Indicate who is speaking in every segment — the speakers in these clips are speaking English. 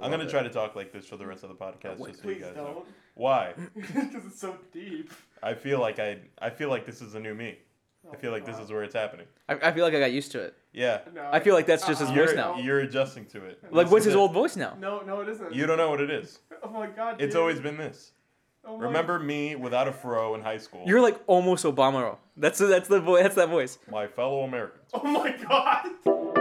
Speaker 1: I
Speaker 2: I'm gonna
Speaker 1: it.
Speaker 2: try to talk like this for the rest of the podcast,
Speaker 1: Wait,
Speaker 2: just so you
Speaker 3: Please
Speaker 2: guys
Speaker 3: don't,
Speaker 2: Why?
Speaker 3: because it's so deep.
Speaker 2: I feel like I I feel like this is a new me. I
Speaker 3: Oh,
Speaker 2: feel like this is where it's happening.
Speaker 1: I, I feel like I got used to it.
Speaker 2: Yeah.
Speaker 3: No,
Speaker 1: I feel like that's just his
Speaker 3: uh-uh.
Speaker 1: voice
Speaker 2: You're,
Speaker 1: now.
Speaker 2: you're adjusting to it.
Speaker 1: Like,
Speaker 2: This
Speaker 1: what's his
Speaker 2: it.
Speaker 1: old voice now?
Speaker 3: No, no, it isn't.
Speaker 2: You don't know what it is.
Speaker 3: Oh my god.
Speaker 2: It's
Speaker 3: dude.
Speaker 2: always been this.
Speaker 3: Oh my-
Speaker 2: Remember me without a fro in high school?
Speaker 1: You're like almost Obama. That's that's the voice. That's that voice.
Speaker 2: my fellow Americans.
Speaker 3: Oh my god.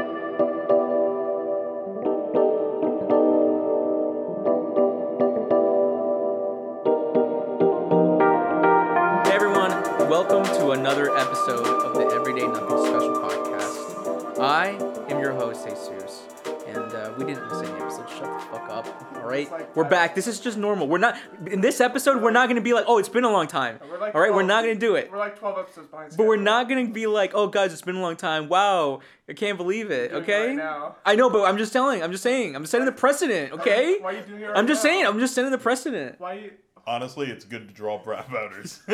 Speaker 1: All right,
Speaker 3: like
Speaker 1: we're back. This is just normal. We're not in this episode. We're not gonna be like, oh, it's been a long time.
Speaker 3: We're like
Speaker 1: All right, we're not gonna do it.
Speaker 3: We're like 12 episodes behind.
Speaker 1: But we're not gonna be like, oh guys, it's been a long time. Wow, I can't believe it.
Speaker 3: Doing it
Speaker 1: Okay.
Speaker 3: right now.
Speaker 1: I know, but I'm just telling. I'm just saying. I'm setting the precedent. Okay.
Speaker 3: Why are you doing it right
Speaker 1: I'm just
Speaker 3: now?
Speaker 1: saying. I'm just setting the precedent.
Speaker 3: Why you?
Speaker 2: Honestly, it's good to draw brow powders.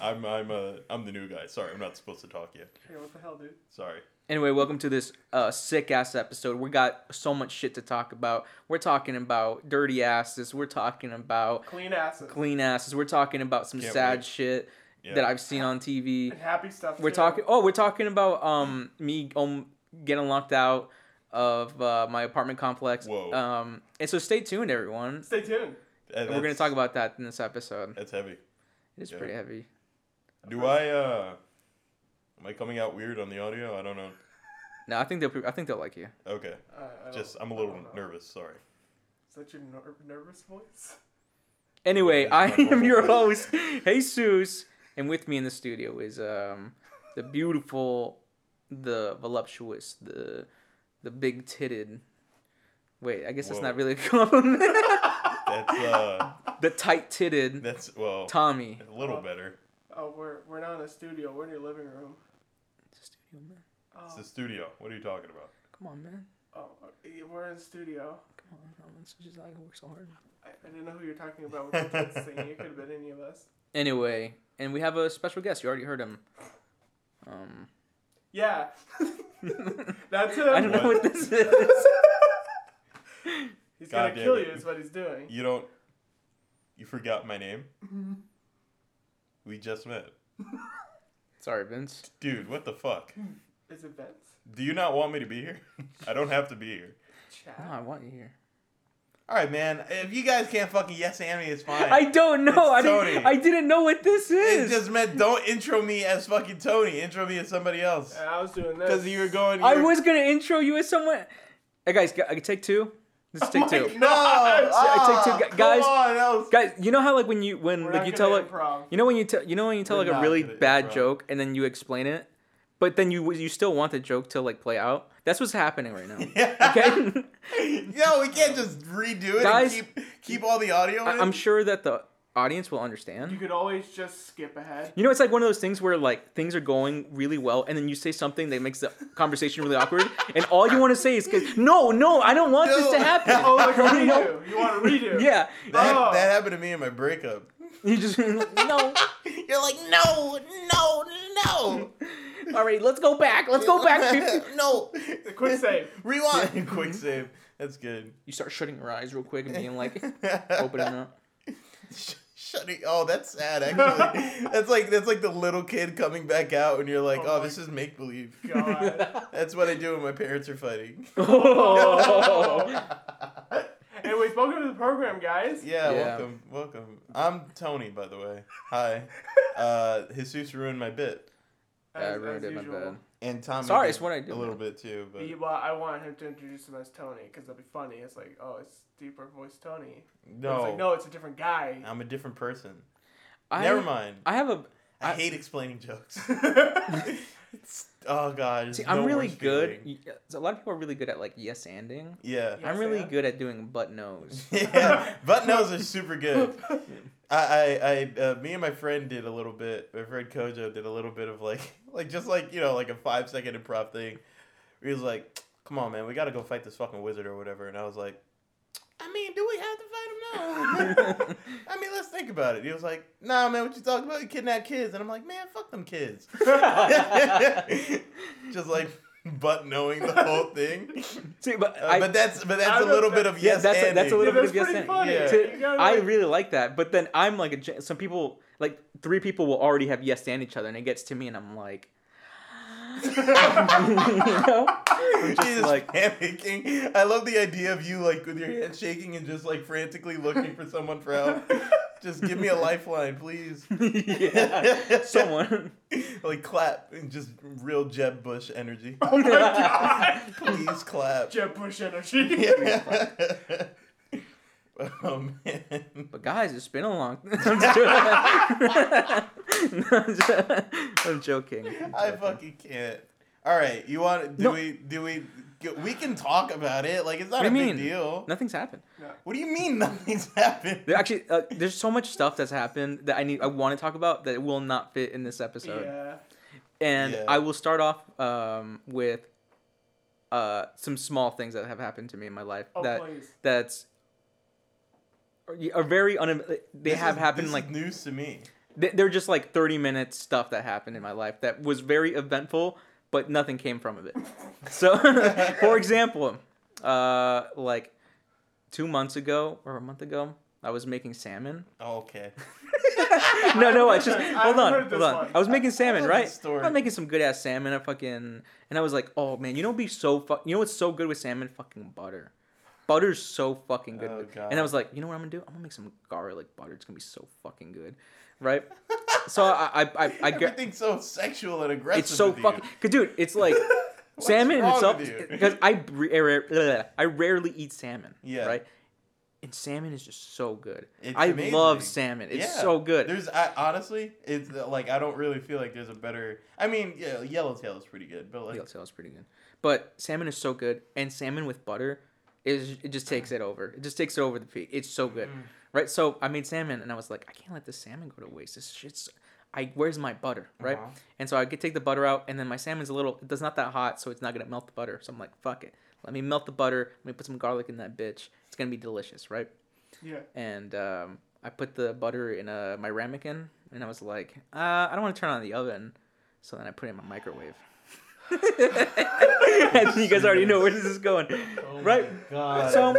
Speaker 2: I'm I'm uh I'm the new guy. Sorry, I'm not supposed to talk yet.
Speaker 3: Hey, what the hell, dude?
Speaker 2: Sorry.
Speaker 1: Anyway, welcome to this uh, sick ass episode. We got so much shit to talk about. We're talking about dirty asses. We're talking about
Speaker 3: Clean asses.
Speaker 1: clean asses. We're talking about some
Speaker 2: Can't
Speaker 1: sad
Speaker 2: wait.
Speaker 1: shit
Speaker 2: Yeah.
Speaker 1: that I've seen on TV.
Speaker 3: And happy stuff.
Speaker 1: We're
Speaker 3: too.
Speaker 1: talking. Oh, we're talking about um me um getting locked out of uh, my apartment complex.
Speaker 2: Whoa.
Speaker 1: Um, and so stay tuned, everyone.
Speaker 3: Stay tuned.
Speaker 2: And
Speaker 1: We're gonna talk about that in this episode.
Speaker 2: That's heavy.
Speaker 1: It is
Speaker 2: Yeah.
Speaker 1: pretty heavy.
Speaker 2: Do I uh am I coming out weird on the audio? I don't know.
Speaker 1: No, I think they'll. I think they'll like you.
Speaker 2: Okay.
Speaker 3: I don't-
Speaker 2: Just I'm a
Speaker 3: I
Speaker 2: little
Speaker 3: don't know.
Speaker 2: nervous, sorry.
Speaker 3: Is that your ner- nervous voice?
Speaker 1: Anyway, I am your
Speaker 2: voice.
Speaker 1: host, Jesus, and with me in the studio is um the beautiful, the voluptuous, the the big titted. Wait, I guess that's
Speaker 2: Whoa.
Speaker 1: not really a compliment.
Speaker 2: That's uh
Speaker 1: the tight titted
Speaker 2: that's well
Speaker 1: Tommy.
Speaker 2: a little better.
Speaker 3: Oh, we're we're not in a studio. We're in your living room.
Speaker 1: It's a studio.
Speaker 2: It's
Speaker 3: Oh,
Speaker 2: the studio. What are you talking about?
Speaker 1: Come on, man.
Speaker 3: oh, we're in the studio.
Speaker 1: Come on, man. It's just like I work so hard.
Speaker 3: I, I didn't know who you're talking about with the kids singing. It could have been any of us.
Speaker 1: Anyway, and we have a special guest. You already heard him. Um,
Speaker 3: Yeah. That's him.
Speaker 1: I don't know what this is.
Speaker 3: He's
Speaker 2: God
Speaker 3: gonna kill
Speaker 2: it.
Speaker 3: you. Is what he's doing.
Speaker 2: You don't you forgot my name? We just met.
Speaker 1: Sorry, Vince.
Speaker 2: Dude, what the fuck?
Speaker 3: Is it Vince?
Speaker 2: Do you not want me to be here? I don't have to be here.
Speaker 3: Chad.
Speaker 1: No, I want you here.
Speaker 2: All right, man. If you guys can't fucking yes and me, it's fine.
Speaker 1: I don't know.
Speaker 2: It's
Speaker 1: I
Speaker 2: Tony.
Speaker 1: didn't. I didn't know what this
Speaker 2: it
Speaker 1: is.
Speaker 2: just meant don't intro me as fucking Tony. Intro me as somebody else.
Speaker 3: And I was doing this.
Speaker 2: Because you were going.
Speaker 1: I
Speaker 2: you were-
Speaker 1: was gonna intro you as someone. Hey guys, I can take two. This is
Speaker 3: Oh
Speaker 1: take two.
Speaker 2: No,
Speaker 1: I take two, guys.
Speaker 2: Come on,
Speaker 1: Guys, you know how like when you when like you tell like
Speaker 3: improv.
Speaker 1: you know when you tell you know when you tell
Speaker 2: We're
Speaker 1: like a really bad
Speaker 2: improv.
Speaker 1: joke and then you explain it, but then you you still want the joke to like play out. That's what's happening right now. Okay.
Speaker 2: no, we can't just redo it
Speaker 1: Guys,
Speaker 2: and keep keep all the audio.
Speaker 1: I- I'm sure that the audience will understand.
Speaker 3: You could always just skip ahead.
Speaker 1: You know, it's like one of those things where like things are going really well, and then you say something that makes the conversation really awkward, and all you want to say is, "Cause no, no, I don't want this to happen."
Speaker 3: Oh, like a
Speaker 1: You know?
Speaker 3: redo. You want a redo?
Speaker 1: Yeah,
Speaker 2: That,
Speaker 3: Oh.
Speaker 2: that happened to me in my breakup.
Speaker 1: you just no.
Speaker 2: You're like, no, no, no.
Speaker 1: All right, let's go back. Let's go back.
Speaker 2: no.
Speaker 3: Quick save.
Speaker 2: Rewind. Quick save. That's good.
Speaker 1: you start shutting your eyes real quick and being like, opening up.
Speaker 2: Sh- Shutting. Oh, that's sad. Actually, that's like that's like the little kid coming back out, and you're like,
Speaker 3: Oh
Speaker 2: oh, this is make believe.
Speaker 3: God.
Speaker 2: That's what I do when my parents are fighting.
Speaker 1: Oh.
Speaker 3: Anyways, welcome to the program, guys.
Speaker 2: Yeah,
Speaker 1: Yeah.
Speaker 2: welcome, welcome. I'm Tony, by the way. Hi. Uh, Jesus ruined my bit,
Speaker 1: Yeah, I ruined
Speaker 3: as
Speaker 1: it, my
Speaker 3: usual.
Speaker 1: bad.
Speaker 2: And Tommy.
Speaker 1: Sorry,
Speaker 2: did
Speaker 1: it's what I do,
Speaker 2: A little bit too, but
Speaker 3: He- well, I want him to introduce him as Tony because that'd be funny. It's like, oh, it's deeper voice Tony. But
Speaker 2: no,
Speaker 3: It's like, no, it's a different guy.
Speaker 2: I'm a different person.
Speaker 1: I,
Speaker 2: Never mind.
Speaker 1: I have a.
Speaker 2: I,
Speaker 1: I-
Speaker 2: hate explaining jokes. It's- oh god,
Speaker 1: See,
Speaker 2: no
Speaker 1: I'm really good.
Speaker 2: feeling.
Speaker 1: y- A lot of people are really good at like yes anding.
Speaker 2: Yeah.
Speaker 3: Yeah.
Speaker 1: I'm really
Speaker 3: and?
Speaker 1: good at doing butt nose.
Speaker 2: yeah, butt nose are super good. I, I, I uh, me and my friend did a little bit. My friend Kojo did a little bit of like, like just like you know, like a five second improv thing. He was like, "Come on, man, we got to go fight this fucking wizard or whatever." And I was like, "I mean, do we have to fight him now?" I mean, let's think about it. He was like, "Nah, man, what you talking about? You kidnap kids?" And I'm like, "Man, fuck them kids." just like but knowing the whole thing.
Speaker 1: See, but
Speaker 2: Uh,
Speaker 1: I,
Speaker 2: but that's but that's a little bit of
Speaker 1: yeah,
Speaker 2: yes
Speaker 1: that's a, that's a little
Speaker 3: Yeah,
Speaker 1: bit of yes
Speaker 3: funny.
Speaker 2: Yeah.
Speaker 1: To- I
Speaker 3: like-
Speaker 1: really like that, but then I'm like a gen- some people like three people will already have yes and each other, and it gets to me, and I'm like, you know, I'm just
Speaker 2: She's
Speaker 1: like,
Speaker 2: panicking. I love the idea of you like with your hands shaking and just like frantically looking for someone for help. Just give me a lifeline, please.
Speaker 1: yeah, someone.
Speaker 2: like clap and just real Jeb Bush energy.
Speaker 3: Oh my god.
Speaker 2: Please clap.
Speaker 3: Jeb Bush energy.
Speaker 2: Yeah. oh man.
Speaker 1: But guys, it's been a long. I'm, jo- I'm jo- I'm joking. I'm
Speaker 2: I
Speaker 1: joking.
Speaker 2: fucking can't. All right, you want? Do
Speaker 1: No.
Speaker 2: we? Do we? We can talk about it. Like it's not a
Speaker 1: do
Speaker 2: big
Speaker 1: mean?
Speaker 2: deal.
Speaker 1: Nothing's happened.
Speaker 2: What do you mean nothing's happened?
Speaker 1: There actually, uh, there's so much stuff that's happened that I need, I want to talk about that will not fit in this episode.
Speaker 3: Yeah.
Speaker 1: And
Speaker 2: Yeah.
Speaker 1: I will start off um, with uh, some small things that have happened to me in my life
Speaker 3: Oh
Speaker 1: that
Speaker 3: please.
Speaker 1: that's are- are very un. They
Speaker 2: This
Speaker 1: have
Speaker 2: is-
Speaker 1: happened
Speaker 2: this
Speaker 1: like
Speaker 2: is news to me.
Speaker 1: they- they're just like 30 minute stuff that happened in my life that was very eventful, but nothing came from of it. So, for example, uh, like two months ago or a month ago, I was making salmon.
Speaker 2: Oh, okay.
Speaker 1: no, no, I just hold on, hold on.
Speaker 3: one.
Speaker 1: I was making salmon, right?
Speaker 2: story.
Speaker 1: I was making some good ass salmon. I fucking and I was like, oh man, you know, be so fu- You know what's so good with salmon? Fucking butter. Butter's so fucking good.
Speaker 2: Oh, God.
Speaker 1: and I was like, you know what I'm gonna do? I'm gonna make some garlic butter. It's gonna be so fucking good, right? so I, I, I, I get.
Speaker 2: Everything's so sexual and aggressive.
Speaker 1: It's so
Speaker 2: with you.
Speaker 1: fucking, cause dude, it's like salmon in itself. Because I, I rarely eat salmon.
Speaker 2: Yeah.
Speaker 1: Right. And salmon is just so good.
Speaker 2: It's
Speaker 1: I
Speaker 2: amazing.
Speaker 1: love salmon. It's
Speaker 2: Yeah.
Speaker 1: so good.
Speaker 2: There's I, honestly, it's like I don't really feel like there's a better. I mean, yeah, yellowtail is pretty good, but like
Speaker 1: Yellowtail is pretty good. But salmon is so good, and salmon with butter is it just takes it over. It just takes it over the peak. It's so good,
Speaker 2: Mm.
Speaker 1: Right? So I made salmon, and I was like, I can't let this salmon go to waste. This shit's. I where's my butter, right?
Speaker 2: Uh-huh.
Speaker 1: And so I could take the butter out, and then my salmon's a little. It's not that hot, so it's not gonna melt the butter. So I'm like, fuck it. Let me melt the butter. Let me put some garlic in that bitch. It's gonna be delicious, right?
Speaker 3: Yeah.
Speaker 1: and um, I put the butter in uh, my ramekin, and I was like, uh, I don't want to turn on the oven, so then I put it in my microwave. and you guys already know where this is going, right?
Speaker 2: God.
Speaker 1: So,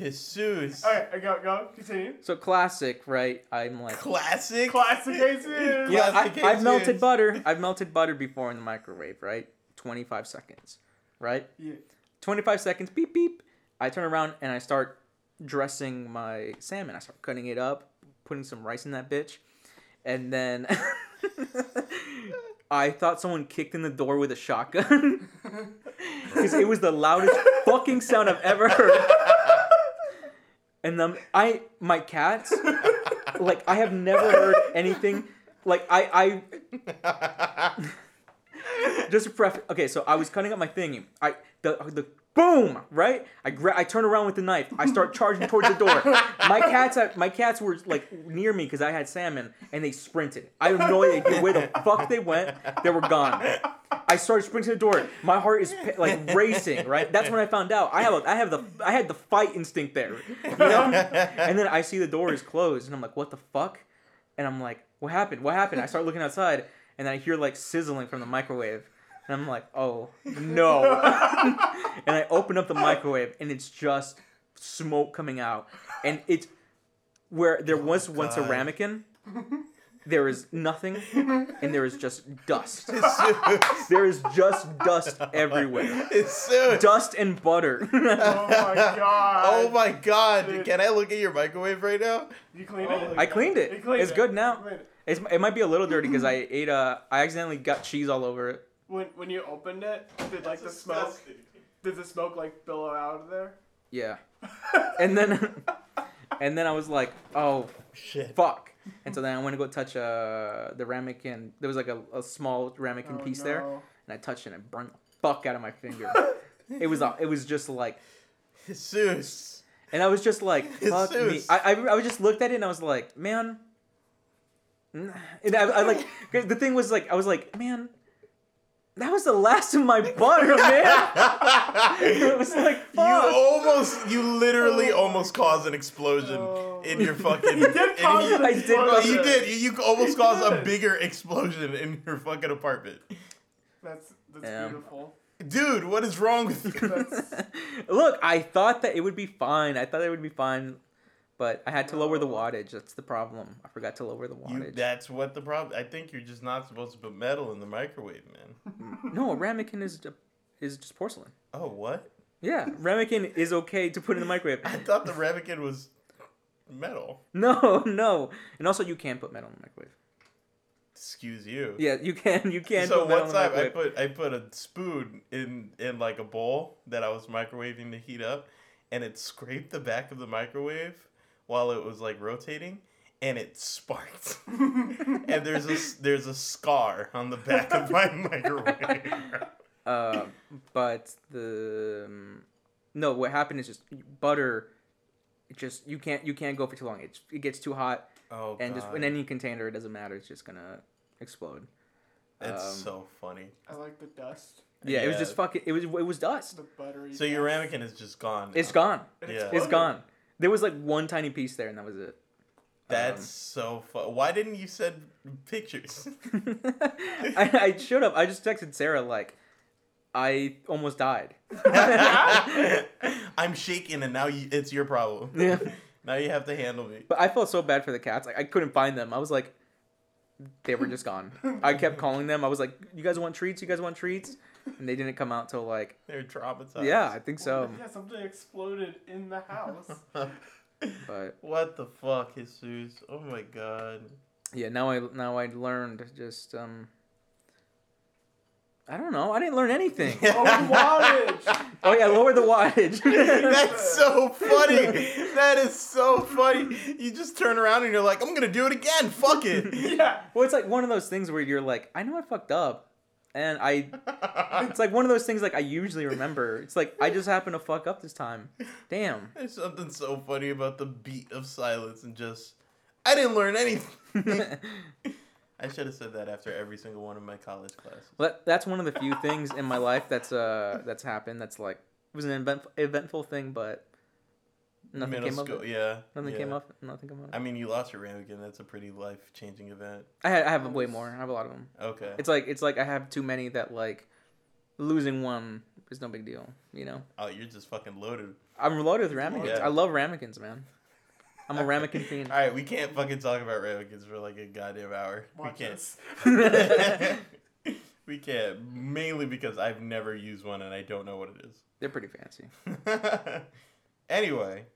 Speaker 2: Jesus.
Speaker 3: All right, go go. Continue.
Speaker 1: so classic, right? I'm like,
Speaker 2: Classic.
Speaker 3: Classic cases.
Speaker 1: yeah,
Speaker 2: Classic
Speaker 1: I, I've melted
Speaker 2: Jesus.
Speaker 1: butter. I've melted butter before in the microwave, right? Twenty five seconds, right?
Speaker 3: Yeah.
Speaker 1: 25 seconds, beep, beep. I turn around and I start dressing my salmon. I start cutting it up, putting some rice in that bitch. And then I thought someone kicked in the door with a shotgun. Because it was the loudest fucking sound I've ever heard. And then I, my cats, like, I have never heard anything. Like, I, I, just to preface, okay, so I was cutting up my thing. I the the boom right. I gra- I turn around with the knife. I start charging towards the door. My cats, my cats were like near me because I had salmon, and they sprinted. I have no idea where the fuck they went. They were gone. I started sprinting to the door. My heart is like racing. Right. That's when I found out. I have a, I have the I had the fight instinct there. You know. And then I see the door is closed, and I'm like, what the fuck? And I'm like, what happened? What happened? I start looking outside, and I hear like sizzling from the microwave. And I'm like, oh no. and I open up the microwave, and it's just smoke coming out. And it's where there was once a ramekin, there is nothing, and there is just dust. There is just dust everywhere.
Speaker 2: Jesus.
Speaker 1: Dust and butter.
Speaker 3: Oh my god.
Speaker 2: Oh my god.
Speaker 3: Dude.
Speaker 2: Can I look at your microwave right now?
Speaker 3: You cleaned
Speaker 2: Oh
Speaker 3: it?
Speaker 1: I cleaned it.
Speaker 3: Cleaned
Speaker 1: It's
Speaker 3: it.
Speaker 1: good now.
Speaker 3: it.
Speaker 1: It's, it might be a little dirty because I ate uh I accidentally got cheese all over it.
Speaker 3: When when you opened it, did like the smoke? Did the smoke like billow out of there?
Speaker 1: Yeah. And then and then I was like, oh
Speaker 2: Shit.
Speaker 1: fuck. And so then I went to go touch uh the ramekin. There was like a, a small ramekin
Speaker 3: Oh,
Speaker 1: piece there, and I touched it and it burned the fuck out of my finger. it was a, it was just like,
Speaker 2: Jesus.
Speaker 1: and I was just like, fuck me. I, I I was just looked at it and I was like, man. And I, I like 'cause the thing was like I was like, man. That was the last of my butter, man. it was like, fuck.
Speaker 2: You almost, you literally almost caused an explosion
Speaker 3: Oh.
Speaker 2: in your fucking.
Speaker 3: You did cause
Speaker 2: your-
Speaker 3: an
Speaker 1: I did cause
Speaker 2: you
Speaker 3: explosion.
Speaker 2: did. You, you almost caused a bigger explosion in your fucking apartment.
Speaker 3: That's That's
Speaker 1: Um,
Speaker 3: beautiful.
Speaker 2: Dude, what is wrong with you?
Speaker 1: Look, I thought that it would be fine. I thought it would be fine, but I had to lower the wattage. That's the problem. I forgot to lower the
Speaker 2: You,
Speaker 1: wattage.
Speaker 2: that's what the problem. I think you're just not supposed to put metal in the microwave, man.
Speaker 1: no, a ramekin is is just porcelain.
Speaker 2: Oh, what?
Speaker 1: Yeah, ramekin is okay to put in the microwave.
Speaker 2: I thought the ramekin was metal.
Speaker 1: No, no, and also you can put metal in the microwave.
Speaker 2: Excuse you.
Speaker 1: Yeah, you can. You can.
Speaker 2: so one time I put I put a spoon in in like a bowl that I was microwaving to heat up, and it scraped the back of the microwave while it was like rotating, and it sparked. and there's a s- there's a scar on the back of my microwave.
Speaker 1: Uh, but the um, no, what happened is just butter. It just you can't you can't go for too long. It it gets too hot,
Speaker 2: oh
Speaker 1: and just in any container, it doesn't matter. It's just gonna explode.
Speaker 2: It's
Speaker 1: um,
Speaker 2: so funny.
Speaker 3: I like the dust.
Speaker 1: Yeah, it was just fucking. It was it was dust.
Speaker 3: The buttery.
Speaker 2: So your ramekin is just gone.
Speaker 1: It's gone.
Speaker 3: It
Speaker 2: Yeah.
Speaker 1: it's gone. There was like one tiny piece there, and that was it.
Speaker 2: That's um, so fun. Why didn't you send pictures?
Speaker 1: I, I showed up. I just texted Sarah like, I almost died.
Speaker 2: I'm shaking, and now you, it's your problem.
Speaker 1: Yeah.
Speaker 2: Now you have to handle me.
Speaker 1: But I felt so bad for the cats. Like I couldn't find them. I was like, they were just gone. I kept calling them. I was like, you guys want treats? You guys want treats? And they didn't come out till like,
Speaker 2: They're traumatized.
Speaker 1: yeah, I think so.
Speaker 3: Yeah, something exploded in the house.
Speaker 1: But
Speaker 2: what the fuck, Jesus? Oh my god.
Speaker 1: yeah, now I now I learned just um. I don't know. I didn't learn anything.
Speaker 3: oh, wattage.
Speaker 1: oh yeah, lower the wattage.
Speaker 2: That's so funny. That is so funny. You just turn around and you're like, I'm gonna do it again. Fuck it.
Speaker 3: yeah.
Speaker 1: well, it's like one of those things where you're like, I know I fucked up, and I It's like one of those things like I usually remember. It's like I just happened to fuck up this time. Damn.
Speaker 2: There's something so funny about the beat of silence and just, I didn't learn anything. I should have said that after every single one of my college classes.
Speaker 1: Well, that, that's one of the few things in my life that's uh that's happened. That's like it was an event, eventful thing, but nothing
Speaker 2: Middle
Speaker 1: came
Speaker 2: school,
Speaker 1: of it.
Speaker 2: yeah.
Speaker 1: Nothing came up. Nothing came of it.
Speaker 2: I mean, you lost your ramekin. That's a pretty life changing event.
Speaker 1: I had, I have way more. I have a lot of them.
Speaker 2: Okay.
Speaker 1: It's like it's like I have too many that like losing one is no big deal. You know.
Speaker 2: Oh, you're just fucking loaded.
Speaker 1: I'm loaded with ramekins.
Speaker 2: Yeah.
Speaker 1: I love ramekins, man. I'm a ramekin fiend.
Speaker 2: All right, we can't fucking talk about ramekins for like a goddamn hour.
Speaker 3: Watch
Speaker 2: we can't. we can't. Mainly because I've never used one and I don't know what it is.
Speaker 1: They're pretty fancy.
Speaker 2: anyway,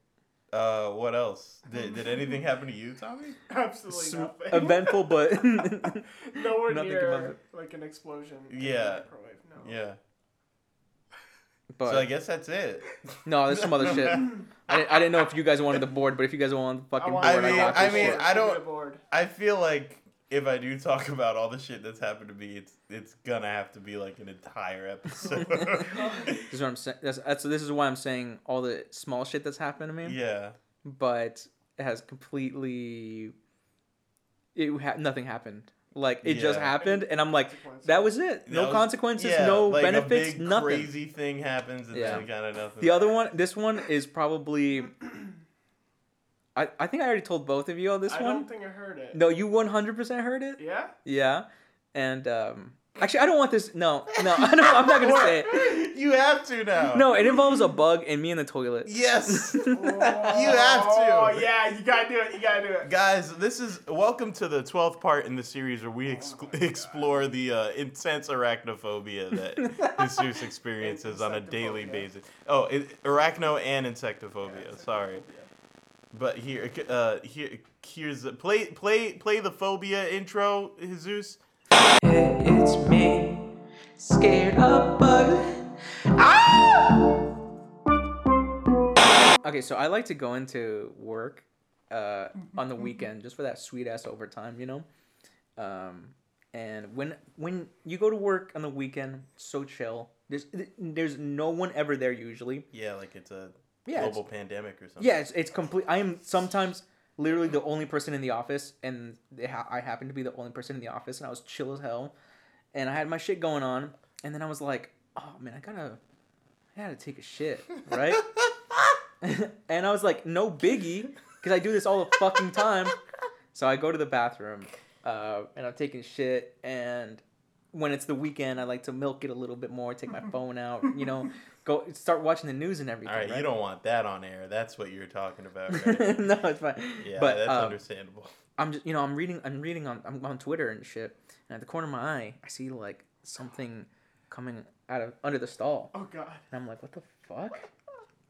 Speaker 2: uh, what else? Did, did anything happen to you, Tommy?
Speaker 3: Absolutely
Speaker 1: S-
Speaker 3: nothing.
Speaker 1: eventful, but
Speaker 3: Nowhere
Speaker 1: Nothing above
Speaker 3: near
Speaker 1: it.
Speaker 3: like an explosion.
Speaker 2: Yeah.
Speaker 3: No.
Speaker 2: Yeah.
Speaker 1: but
Speaker 2: so I guess that's it.
Speaker 1: no, there's some other shit. I didn't, I didn't know if you guys wanted the board, but if you guys want the fucking
Speaker 3: want
Speaker 1: board,
Speaker 2: I
Speaker 1: I,
Speaker 2: mean-
Speaker 1: got
Speaker 2: I mean. I don't-
Speaker 3: Give me a board.
Speaker 2: I feel like if I do talk about all the shit that's happened to me, it's it's gonna have to be like an entire episode.
Speaker 1: this is what I'm saying. That's, that's this is why I'm saying all the small shit that's happened to me.
Speaker 2: yeah.
Speaker 1: But it has completely. It ha- nothing happened. Like it just happened, and I'm like, that was it. No
Speaker 2: was-
Speaker 1: consequences,
Speaker 2: yeah,
Speaker 1: no
Speaker 2: like
Speaker 1: benefits,
Speaker 2: a big
Speaker 1: nothing.
Speaker 2: crazy thing happens and
Speaker 1: Yeah.
Speaker 2: then kind of nothing.
Speaker 1: The other one, this one is probably. I, I think I already told both of you all this
Speaker 3: I
Speaker 1: one.
Speaker 3: I don't think I heard it.
Speaker 1: No, you 100% heard it.
Speaker 3: Yeah.
Speaker 1: Yeah, and um, actually, I don't want this. No, no, I don't, I'm not gonna say it.
Speaker 2: you have to now.
Speaker 1: No, it involves a bug and me in the toilet.
Speaker 2: Yes.
Speaker 3: you
Speaker 2: have to.
Speaker 3: Oh yeah, you gotta do it. You gotta do it.
Speaker 2: Guys, this is welcome to the 12th part in the series where we ex-
Speaker 3: Oh my God.
Speaker 2: explore the uh, intense arachnophobia that Jesus experiences on a daily basis. Oh, it, arachno and insectophobia. Sorry. But here, uh, here, here's the, play, play, play the phobia intro, Jesus.
Speaker 1: It's me, scared of bug. Ah! Okay, so I like to go into work uh, on the weekend just for that sweet ass overtime, you know. Um, and when when you go to work on the weekend, so chill. There's there's no one ever there usually.
Speaker 2: Yeah, like it's a
Speaker 1: Yeah,
Speaker 2: global pandemic or something.
Speaker 1: Yeah, it's, it's complete. I am sometimes literally the only person in the office, and they ha- I happen to be the only person in the office, and I was chill as hell, and I had my shit going on, and then I was like, oh man, I gotta, I gotta take a shit, right? and I was like, no biggie, because I do this all the fucking time. So I go to the bathroom, uh, and I'm taking shit, and when it's the weekend, I like to milk it a little bit more, take my phone out, you know, go start watching the news and everything.
Speaker 2: All right,
Speaker 1: right?
Speaker 2: you don't want that on air. That's what you're talking about, right?
Speaker 1: no, it's fine.
Speaker 2: Yeah,
Speaker 1: but
Speaker 2: that's
Speaker 1: uh,
Speaker 2: understandable.
Speaker 1: I'm just, you know, I'm reading, I'm reading on, I'm on Twitter and shit, and at the corner of my eye, I see like something coming out of under the stall,
Speaker 3: Oh god.
Speaker 1: and I'm like, what the fuck,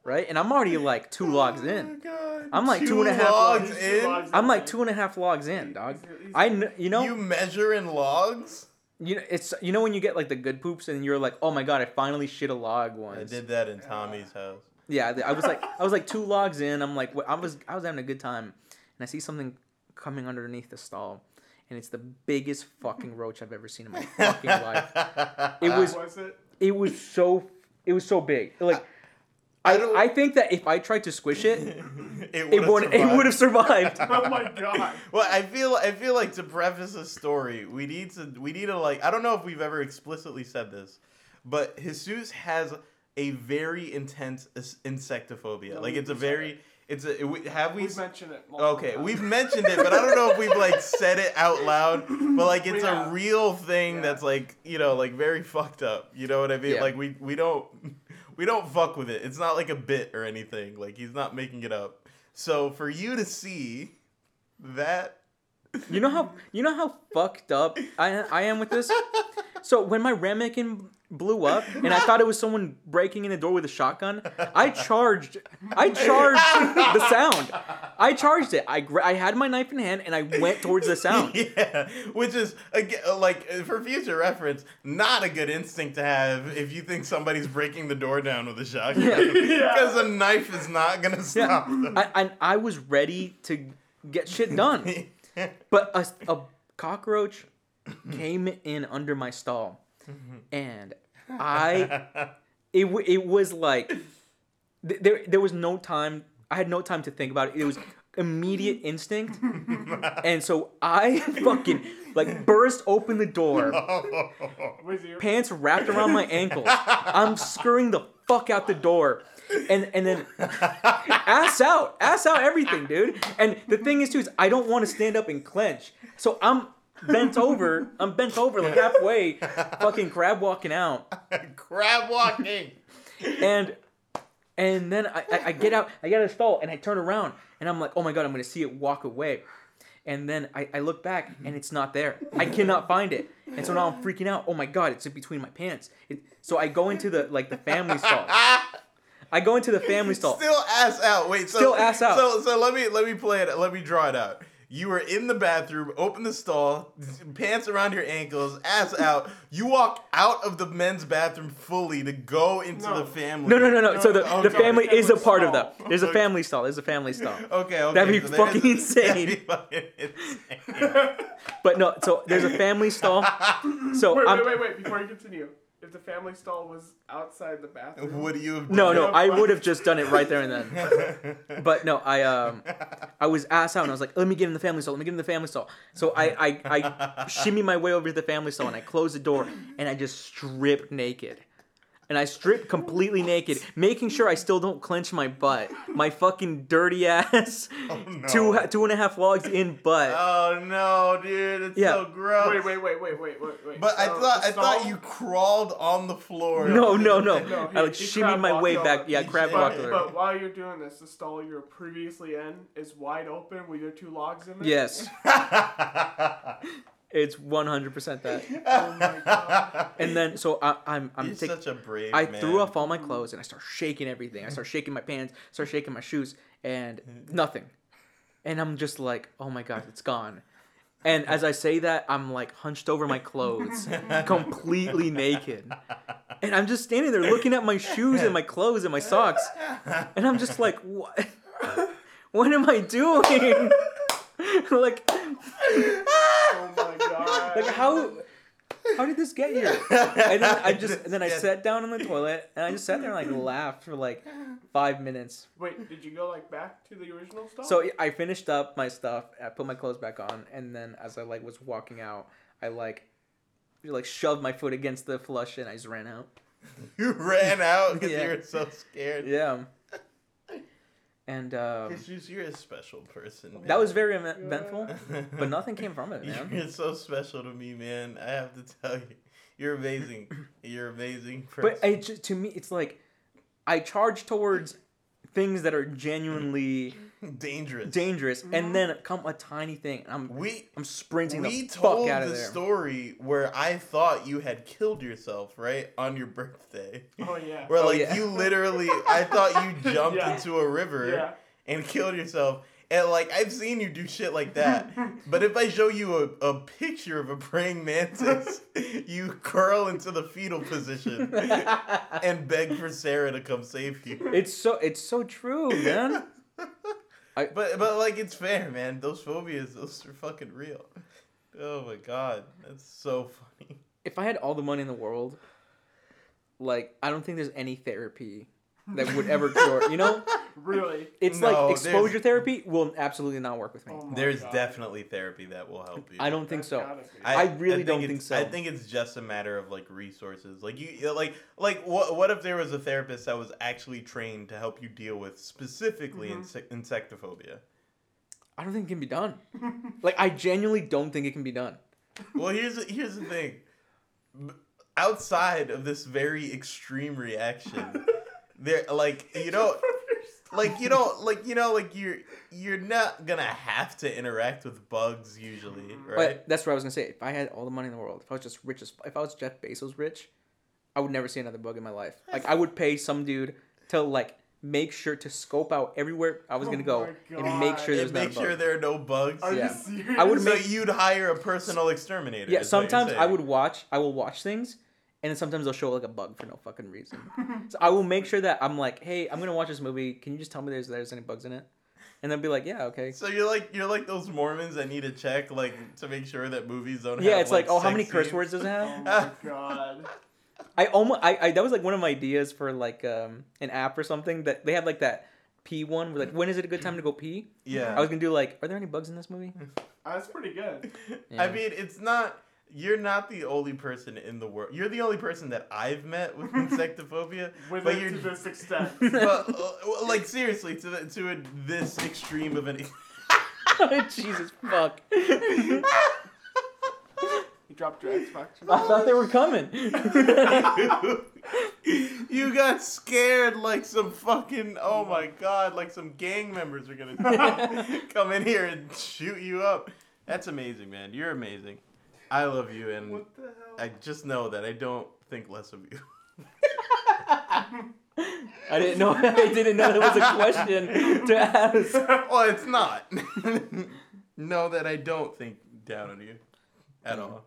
Speaker 1: right? And I'm already like two logs
Speaker 2: Oh
Speaker 1: in.
Speaker 2: my God.
Speaker 1: I'm like two and a half
Speaker 2: logs
Speaker 3: logs-
Speaker 2: in.
Speaker 3: logs
Speaker 1: I'm like two and a half logs in, dog. I, kn- you know,
Speaker 2: You measure in logs.
Speaker 1: You know, it's you know when you get like the good poops and you're like, oh my god, I finally shit a log once.
Speaker 2: I did that in Tommy's house.
Speaker 1: Yeah, I was like, I was like two logs in. I'm like, I was, I was having a good time, and I see something coming underneath the stall, and it's the biggest fucking roach I've ever seen in my fucking life. It was,
Speaker 3: was it?
Speaker 1: it was so, it was so big. Like,
Speaker 2: I
Speaker 1: I,
Speaker 2: don't-
Speaker 1: I think that if I tried to squish it,
Speaker 2: it
Speaker 1: it
Speaker 2: would've
Speaker 1: it
Speaker 2: survived.
Speaker 1: would have survived.
Speaker 3: Oh my god.
Speaker 2: Well, I feel I feel like to preface a story, we need to we need to like I don't know if we've ever explicitly said this, but Jesus has a very intense insectophobia.
Speaker 3: No,
Speaker 2: like it's a very it's a we- have we
Speaker 3: We've mentioned it.
Speaker 2: Okay,
Speaker 3: times.
Speaker 2: we've mentioned it, but I don't know if we've like said it out loud. But like it's
Speaker 3: We
Speaker 2: a
Speaker 3: have.
Speaker 2: real thing
Speaker 3: Yeah.
Speaker 2: that's like you know like very fucked up. You know what I mean?
Speaker 1: Yeah.
Speaker 2: Like we we don't we don't fuck with it. It's not like a bit or anything. Like he's not making it up. So for you to see that
Speaker 1: You know how, you know how fucked up I, I am with this. So when my ramekin blew up and I thought it was someone breaking in the door with a shotgun, I charged. I charged the sound. I charged it. I gra- I had my knife in hand and I went towards the sound.
Speaker 2: Yeah, which is again like for future reference, not a good instinct to have if you think somebody's breaking the door down with a shotgun,
Speaker 1: Yeah.
Speaker 2: because a knife is not gonna stop
Speaker 1: Yeah,
Speaker 2: them.
Speaker 1: I, and I was ready to get shit done, but a, a cockroach came in under my stall, and I it w- it was like th- there there was no time. I had no time to think about it. It was immediate instinct, and so I fucking like burst open the door,
Speaker 3: Was your
Speaker 1: pants wrapped around my ankles. I'm scurrying the fuck out the door, and and then ass out, ass out, everything, dude. And the thing is too is I don't want to stand up and clench, so I'm bent over. I'm bent over like halfway, fucking crab walking out.
Speaker 2: Crab walking.
Speaker 1: and and then I, I, I get out I get out of the stall and I turn around and I'm like oh my god I'm gonna see it walk away and then I, I look back mm-hmm. and it's not there I cannot find it and so now I'm freaking out oh my god it's in between my pants it, so I go into the like the family stall I go into the family stall
Speaker 2: Still ass out. Wait, so,
Speaker 1: Still ass out.
Speaker 2: So so let me let me play it. Let me draw it out. You were in the bathroom, open the stall, pants around your ankles, ass out. You walk out of the men's bathroom fully to go into
Speaker 3: No.
Speaker 2: the family.
Speaker 1: no no no no so the,
Speaker 2: No,
Speaker 1: the family is a
Speaker 3: Family
Speaker 1: part of that there's a family stall there's a family stall
Speaker 2: Okay, okay.
Speaker 1: That'd be
Speaker 2: so that
Speaker 1: fucking
Speaker 2: is- that'd be
Speaker 1: insane.
Speaker 2: fucking insane.
Speaker 1: but no so there's a family stall so
Speaker 3: Wait,
Speaker 1: I'm,
Speaker 3: wait, wait, wait! Before you continue, if the family stall was outside the bathroom,
Speaker 2: Would you have
Speaker 1: no no
Speaker 2: it?
Speaker 1: I would have just done it right there and then But no, I um, I was ass out and I was like, let me get in the family stall. Let me get in the family stall. So I I, I shimmy my way over to the family stall and I close the door and I just strip naked. And I strip completely naked, making sure I still don't clench my butt. My fucking dirty ass,
Speaker 2: Oh, no.
Speaker 1: two two and a half logs in butt.
Speaker 2: Oh no, dude! It's
Speaker 1: Yeah.
Speaker 2: so gross.
Speaker 3: wait, wait, wait, wait, wait, wait, wait.
Speaker 2: But I thought I thought you crawled on the floor.
Speaker 1: no, no, no.
Speaker 3: No, he-
Speaker 1: I like
Speaker 3: he
Speaker 1: shimmy my way back.
Speaker 3: over.
Speaker 1: Yeah,
Speaker 2: He
Speaker 1: crab
Speaker 2: shimmied.
Speaker 1: walked
Speaker 3: But, but while you're doing this, the stall you were previously in is wide open with your two logs in there.
Speaker 1: Yes, it's one hundred percent that.
Speaker 3: Oh my god.
Speaker 1: And then so I, I'm I'm taking.
Speaker 2: such a brave
Speaker 1: I
Speaker 2: man.
Speaker 1: threw off all my clothes and I start shaking everything. I start shaking my pants, start shaking my shoes, and nothing. And I'm just like, oh my god, it's gone. And as I say that, I'm like hunched over my clothes, completely naked. And I'm just standing there looking at my shoes and my clothes and my socks. And I'm just like, what? What am I doing? like. Like how how did this get here? And then I just and then I sat down on the toilet and I just sat there and like laughed for like five minutes.
Speaker 3: Wait, did you go like back to the original stall?
Speaker 1: So I finished up my stuff, I put my clothes back on, and then as I like was walking out, I like like shoved my foot against the flush and I just ran out.
Speaker 2: You ran out because
Speaker 1: Yeah.
Speaker 2: you were so scared.
Speaker 1: Yeah. And um,
Speaker 2: Jesus, you're a special person.
Speaker 1: that was very event- eventful, but nothing came from it, man.
Speaker 2: You're so special to me, man. I have to tell you. You're amazing. You're amazing.
Speaker 1: But
Speaker 2: person.
Speaker 1: it just, to me, it's like I charge towards things that are genuinely
Speaker 2: dangerous.
Speaker 1: dangerous, and mm-hmm. then come a tiny thing, I'm
Speaker 2: we
Speaker 1: I'm sprinting
Speaker 2: we
Speaker 1: the fuck
Speaker 2: told
Speaker 1: out of
Speaker 2: the
Speaker 1: there.
Speaker 2: story where I thought you had killed yourself right on your birthday.
Speaker 3: Oh yeah.
Speaker 2: Where
Speaker 1: Oh,
Speaker 2: like
Speaker 1: yeah.
Speaker 2: you literally, I thought you jumped
Speaker 3: Yeah.
Speaker 2: into a river
Speaker 3: Yeah.
Speaker 2: and killed yourself. And like I've seen you do shit like that. but if I show you a, a picture of a praying mantis, you curl into the fetal position and beg for Sarah to come save you.
Speaker 1: it's so it's so true, man.
Speaker 2: But but like it's fair, man. Those phobias, those are fucking real. Oh my god, that's so funny.
Speaker 1: If I had all the money in the world, like I don't think there's any therapy that would ever cure. You know,
Speaker 3: Really.
Speaker 1: it's
Speaker 2: No,
Speaker 1: like
Speaker 2: there's-
Speaker 1: exposure therapy will absolutely not work with me.
Speaker 3: Oh
Speaker 2: There's
Speaker 3: God.
Speaker 2: definitely therapy that will help you.
Speaker 1: I don't think
Speaker 3: That's
Speaker 1: so.
Speaker 3: gotta be.
Speaker 1: I really don't think so.
Speaker 2: I think it's just a matter of like resources. Like you, like like what what if there was a therapist that was actually trained to help you deal with specifically
Speaker 3: Mhm.
Speaker 2: insect insectophobia?
Speaker 1: I don't think it can be done. Like I genuinely don't think it can be done.
Speaker 2: Well, here's the- here's the thing. Outside of this very extreme reaction, there like you know like you know like you know like you're you're not gonna have to interact with bugs usually, right?
Speaker 1: But that's what I was gonna say. If I had all the money in the world, if I was just rich as, if I was Jeff Bezos rich, I would never see another bug in my life. Like I would pay some dude to like make sure to scope out everywhere I was
Speaker 3: Oh
Speaker 1: gonna go and make sure there's
Speaker 2: and
Speaker 1: not a
Speaker 2: make
Speaker 1: bug.
Speaker 2: sure there are no bugs.
Speaker 3: Are
Speaker 1: Yeah.
Speaker 3: you serious?
Speaker 1: I would
Speaker 2: so
Speaker 1: make-
Speaker 2: you'd hire a personal exterminator.
Speaker 1: yeah,
Speaker 2: is what you're
Speaker 1: sometimes I would watch. I will watch things, and then sometimes they'll show like a bug for no fucking reason. so I will make sure that I'm like, hey, I'm gonna watch this movie. Can you just tell me there's there's any bugs in it? And they'll be like, yeah, okay.
Speaker 2: So you're like you're like those Mormons that need to check like to make sure that movies don't.
Speaker 1: Have Yeah,
Speaker 2: have,
Speaker 1: it's like, oh, how many curse
Speaker 2: scenes.
Speaker 1: words does it have?
Speaker 3: Oh my god.
Speaker 1: I almost, I, I, that was like one of my ideas for like um an app or something that they have like that pee one where like when is it a good time to go pee?
Speaker 2: Yeah,
Speaker 1: I was gonna do like, are there any bugs in this movie?
Speaker 3: That's pretty good.
Speaker 1: Yeah.
Speaker 2: I mean, it's not. You're not the only person in the world. You're the only person that I've met with insectophobia.
Speaker 3: With
Speaker 2: but
Speaker 3: it
Speaker 2: you're
Speaker 3: to this extent.
Speaker 2: but, uh, like seriously to the, to a, this extreme of an.
Speaker 1: Jesus fuck!
Speaker 3: You dropped your Xbox.
Speaker 1: I thought they were coming.
Speaker 2: you got scared like some fucking oh my god like some gang members are gonna come in here and shoot you up that's amazing man you're amazing i love you and
Speaker 3: What the hell?
Speaker 2: i just know that i don't think less of you
Speaker 1: I didn't know. I didn't know that was a question to ask.
Speaker 2: well it's not know that i don't think down on you at mm-hmm. all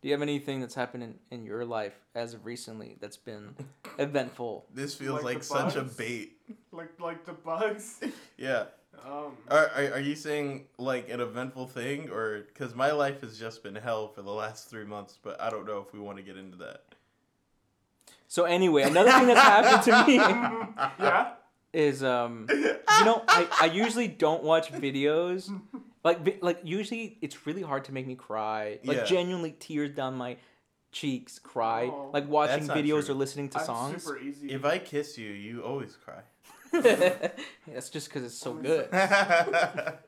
Speaker 1: Do you have anything that's happened in, in your life as of recently that's been eventful?
Speaker 2: this feels
Speaker 3: Like
Speaker 2: like,
Speaker 3: the
Speaker 2: such a bait
Speaker 3: like like the bugs.
Speaker 2: yeah
Speaker 3: Um.
Speaker 2: Are, are, are you saying like an eventful thing or because my life has just been hell for the last three months but i don't know if we want to get into that
Speaker 1: So anyway, another thing that's happened to me
Speaker 3: Yeah.
Speaker 1: is um, you know, I, I usually don't watch videos. Like vi- like usually it's really hard to make me cry. Like
Speaker 2: Yeah.
Speaker 1: genuinely tears down my cheeks, cry.
Speaker 3: Oh.
Speaker 1: like watching videos
Speaker 2: true.
Speaker 1: or listening to
Speaker 3: I'm
Speaker 1: songs.
Speaker 3: super easy.
Speaker 2: if i kiss you you always cry
Speaker 1: That's just because it's so good.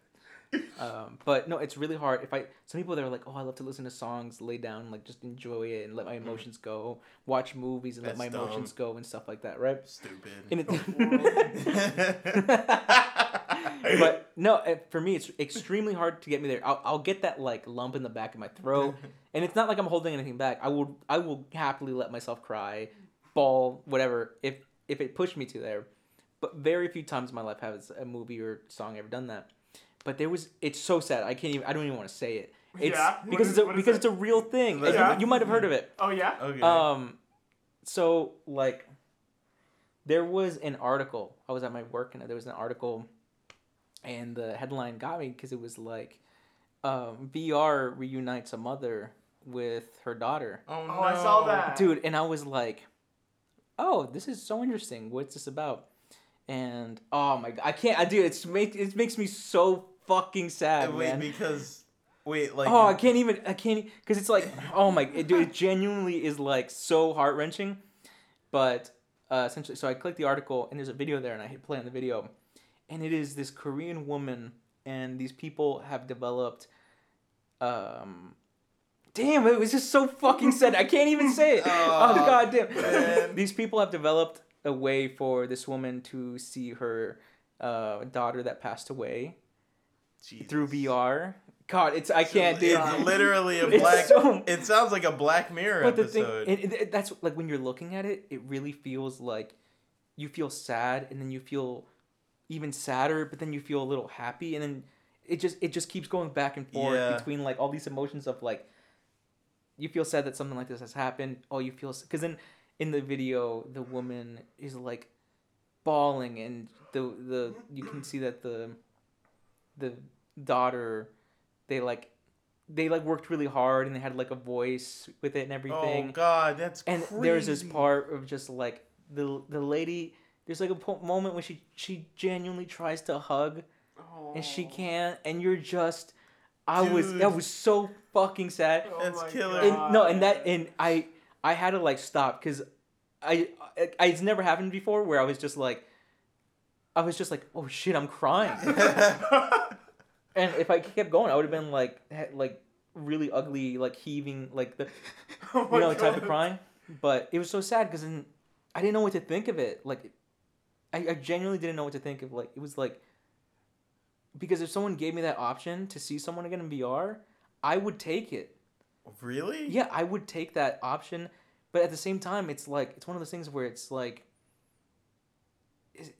Speaker 1: Um, but no, it's really hard. If I some people they're like, oh, I love to listen to songs, lay down, like just enjoy it and let my emotions go. Watch movies and let
Speaker 2: That's
Speaker 1: my emotions go and stuff like that, right?
Speaker 2: stupid
Speaker 1: it, but no, uh, for me, it's extremely hard to get me there. I'll, I'll get that like lump in the back of my throat, and it's not like I'm holding anything back. I will I will happily let myself cry, bawl, whatever if if it pushed me to there. But very few times in my life has a movie or song ever done that. But there was it's so sad. I can't even I don't even want to say it. It's
Speaker 3: Yeah?
Speaker 1: Because
Speaker 3: is-
Speaker 1: it's a, because
Speaker 3: it?
Speaker 1: it's a real thing.
Speaker 2: Yeah.
Speaker 1: You, you might have heard of it.
Speaker 3: oh yeah.
Speaker 2: okay
Speaker 1: Um, so like, there was an article. I was at my work and there was an article, and the headline got me because it was like, um, VR reunites a mother with her daughter,
Speaker 2: oh,
Speaker 3: Oh, I saw that.
Speaker 1: dude, and I was like, oh, this is so interesting. What's this about? And oh my god, I can't. I do. It's make it makes me so fucking sad,
Speaker 2: wait
Speaker 1: man.
Speaker 2: because wait like
Speaker 1: oh, I can't even. I can't because it's like, oh my, it, dude, it genuinely is like so heart wrenching. But uh, essentially, so I clicked the article and there's a video there, and I hit play on the video, and it is this Korean woman, and these people have developed, um, damn, it was just so fucking sad. I can't even say it. Oh,
Speaker 2: Oh,
Speaker 1: god damn.
Speaker 2: man.
Speaker 1: These people have developed a way for this woman to see her uh, daughter that passed away through VR. God, it's I can't, dude.
Speaker 2: It's literally a black.
Speaker 1: so-
Speaker 2: It sounds like a Black Mirror
Speaker 1: But the thing,
Speaker 2: episode.
Speaker 1: it, it, that's like when you're looking at it, it really feels like you feel sad, and then you feel even sadder, but then you feel a little happy, and then it just it just keeps going back and forth
Speaker 2: Yeah.
Speaker 1: between like all these emotions of like you feel sad that something like this has happened. Oh, you feel because then in the video the woman is like bawling, and the the you can see that the the daughter they like they like worked really hard and they had like a voice with it and everything
Speaker 2: oh God, that's
Speaker 1: and
Speaker 2: crazy.
Speaker 1: there's this part of just like the the lady there's like a po- moment when she she genuinely tries to hug and she
Speaker 3: Oh.
Speaker 1: can't and you're just i was that was so fucking sad
Speaker 3: Oh
Speaker 2: That's
Speaker 3: my
Speaker 2: killer.
Speaker 1: and no and that and i i had to like stop because I, I it's never happened before where i was just like i was just like oh shit i'm crying and if i kept going i would have been like like really ugly like heaving like the
Speaker 3: Oh
Speaker 1: you know, type of crying. But it was so sad because then I didn't know what to think of it. Like, I, I genuinely didn't know what to think of. Like, it was like because if someone gave me that option to see someone again in VR, I would take it.
Speaker 2: Really?
Speaker 1: Yeah, I would take that option. But at the same time, it's like it's one of those things where it's like, is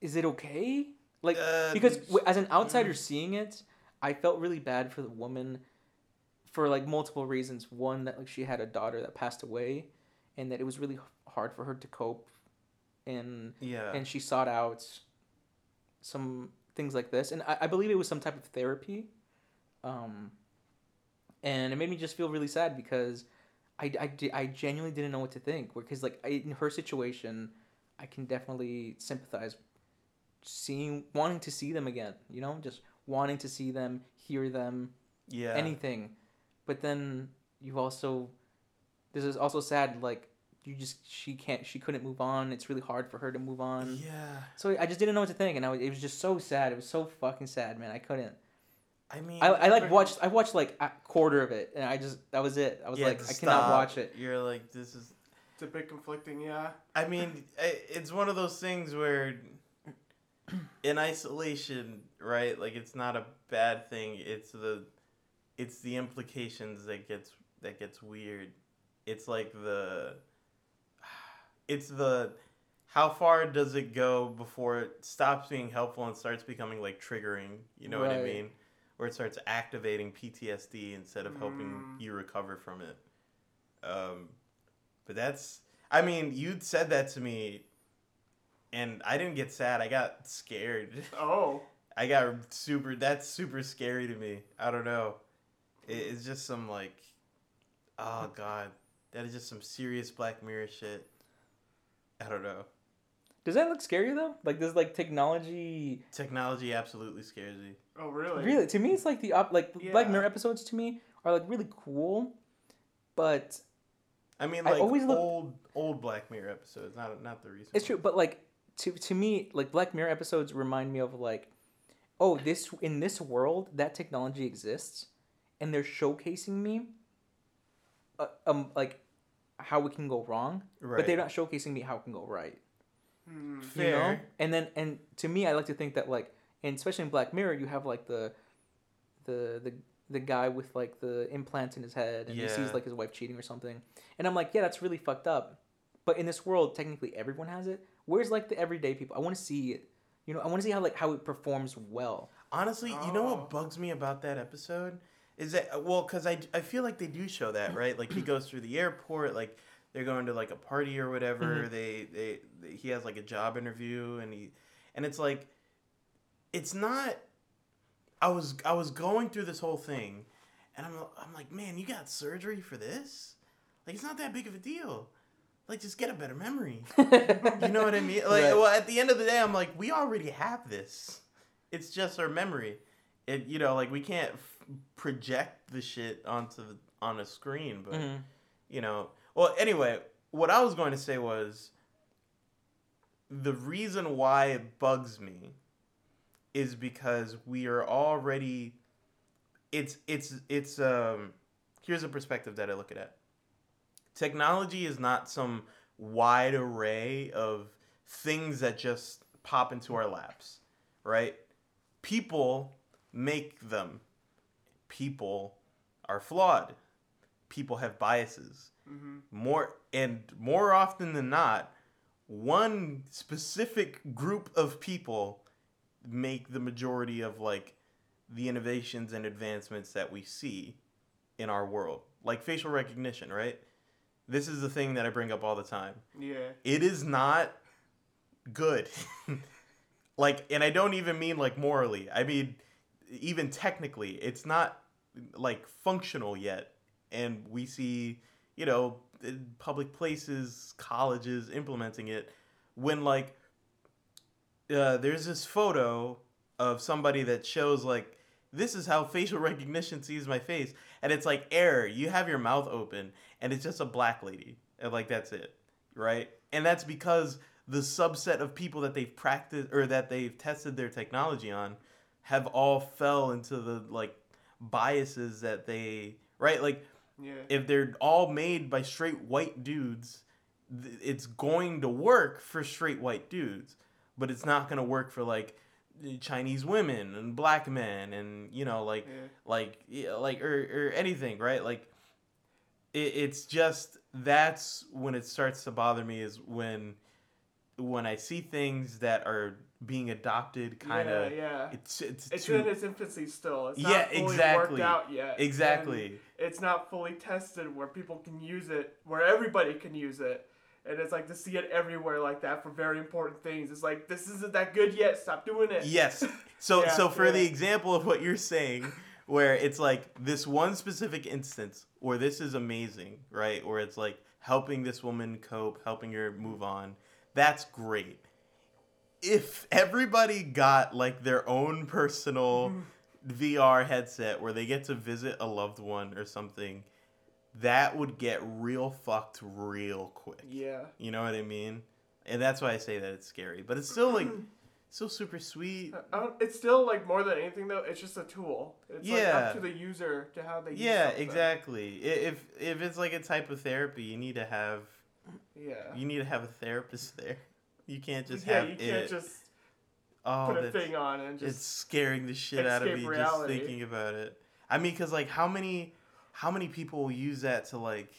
Speaker 1: is it okay? Like
Speaker 2: Uh,
Speaker 1: because as an outsider seeing it, I felt really bad for the woman for like multiple reasons. One that like she had a daughter that passed away, and that it was really hard for her to cope, and
Speaker 2: yeah.
Speaker 1: and she sought out some things like this, and I, I believe it was some type of therapy, um, and it made me just feel really sad because I I, I genuinely didn't know what to think because like I, in her situation, I can definitely sympathize seeing wanting to see them again you know just wanting to see them hear them
Speaker 2: yeah.
Speaker 1: anything. But then you also this is also sad like you just she can't she couldn't move on. It's really hard for her to move on.
Speaker 2: Yeah.
Speaker 1: so i just didn't know what to think and I, it was just so sad. It was so fucking sad man. I couldn't
Speaker 2: I mean,
Speaker 1: i, I like watched i watched like a quarter of it and i just that was it i was like i cannot watch it
Speaker 2: You're like, this is.
Speaker 3: It's a bit conflicting, yeah.
Speaker 2: I mean, it's one of those things where, in isolation, right? Like, it's not a bad thing. It's the, it's the implications that gets that gets weird. It's like the, it's the, how far does it go before it stops being helpful and starts becoming like triggering? You know what I mean? Where it starts activating PTSD instead of helping
Speaker 3: Mm.
Speaker 2: you recover from it. Um, but that's, I mean, you'd said that to me, and I didn't get sad. I got scared.
Speaker 3: Oh.
Speaker 2: I got super. That's super scary to me. I don't know. It, it's just some like, oh god, that is just some serious Black Mirror shit. I don't know.
Speaker 1: does that look scary though like this like technology
Speaker 2: Technology absolutely scares me.
Speaker 3: Oh, really?
Speaker 1: really to me it's like the up like black mirror episodes to me are like really cool but
Speaker 2: I mean,
Speaker 1: I
Speaker 2: like
Speaker 1: always look-
Speaker 2: old old Black Mirror episodes, not not the recent.
Speaker 1: It's true, but like to to me, like Black Mirror episodes remind me of like, oh, this in this world that technology exists, and they're showcasing me, uh, um, like how it can go wrong,
Speaker 2: Right.
Speaker 1: but they're not showcasing me how it can go right.
Speaker 3: Hmm.
Speaker 2: Fair.
Speaker 1: You know, and then and to me, I like to think that like, and especially in Black Mirror, you have like the, the the the guy with like the implants in his head, and he sees like his wife cheating or something, and I'm like, yeah, that's really fucked up. But in this world, technically everyone has it. Where's like the everyday people? I want to see it. You know, I want to see how like how it performs well.
Speaker 2: Honestly, you know
Speaker 3: Oh.
Speaker 2: what bugs me about that episode is that well, because I I feel like they do show that right. Like he goes through the airport, like they're going to like a party or whatever. Mm-hmm. They, they they he has like a job interview and he and it's like it's not. I was I was going through this whole thing, and I'm I'm like, man, you got surgery for this? Like it's not that big of a deal. Like just get a better memory. You know what I mean? Like,
Speaker 1: Right.
Speaker 2: well, at the end of the day, I'm like, we already have this. It's just our memory. It, you know, like we can't f- project the shit onto the, on a screen, but
Speaker 1: Mhm.
Speaker 2: you know. Well, anyway, what I was going to say was the reason why it bugs me is because we are already. It's it's it's um here's a perspective that I look at it. Technology is not some wide array of things that just pop into our laps, right? People make them. People are flawed. People have biases.
Speaker 3: Mm-hmm.
Speaker 2: More and more often than not, one specific group of people make the majority of like the innovations and advancements that we see in our world. Like facial recognition, right? This is the thing that I bring up all the time.
Speaker 3: Yeah.
Speaker 2: It is not good. like and I don't even mean like morally. I mean even technically, it's not like functional yet. And we see, you know, public places, colleges implementing it when like uh, there's this photo of somebody that shows like this is how facial recognition sees my face and it's like error you have your mouth open and it's just a black lady and like that's it right? And that's because the subset of people that they've practiced or that they've tested their technology on have all fell into the like biases that they right? Like
Speaker 3: Yeah.
Speaker 2: if they're all made by straight white dudes, th- it's going to work for straight white dudes, but it's not going to work for like Chinese women and black men and you know like
Speaker 3: Yeah.
Speaker 2: like yeah, like or or anything, right? Like it, it's just that's when it starts to bother me is when when I see things that are being adopted kind of
Speaker 3: yeah.
Speaker 2: yeah, it's it's,
Speaker 3: It's
Speaker 2: too
Speaker 3: in its infancy still. It's
Speaker 2: Yeah, exactly.
Speaker 3: worked out yet.
Speaker 2: exactly
Speaker 3: it's not fully tested where people can use it, where everybody can use it. And it's like to see it everywhere like that for very important things. It's like this isn't that good yet. Stop doing it.
Speaker 2: Yes. So
Speaker 3: Yeah,
Speaker 2: so for
Speaker 3: yeah.
Speaker 2: the example of what you're saying, where it's like this one specific instance, or this is amazing, right? Or it's like helping this woman cope, helping her move on. That's great. If everybody got like their own personal mm. VR headset where they get to visit a loved one or something, that would get real fucked real quick.
Speaker 3: Yeah.
Speaker 2: You know what I mean? And that's why I say that it's scary. But it's still like still super sweet.
Speaker 3: I don't, it's still like more than anything though. It's just a tool. It's like
Speaker 2: Yeah.
Speaker 3: up to the user to how they. use
Speaker 2: Yeah, exactly. If if it's like a type of therapy, you need to have
Speaker 3: Yeah.
Speaker 2: you need to have a therapist there. You can't just
Speaker 3: yeah,
Speaker 2: have Yeah,
Speaker 3: you can't
Speaker 2: it.
Speaker 3: just
Speaker 2: oh,
Speaker 3: put a thing on and just.
Speaker 2: it's scaring the shit out of me
Speaker 3: escape
Speaker 2: just thinking about it. I mean, cause like how many how many people will use that to like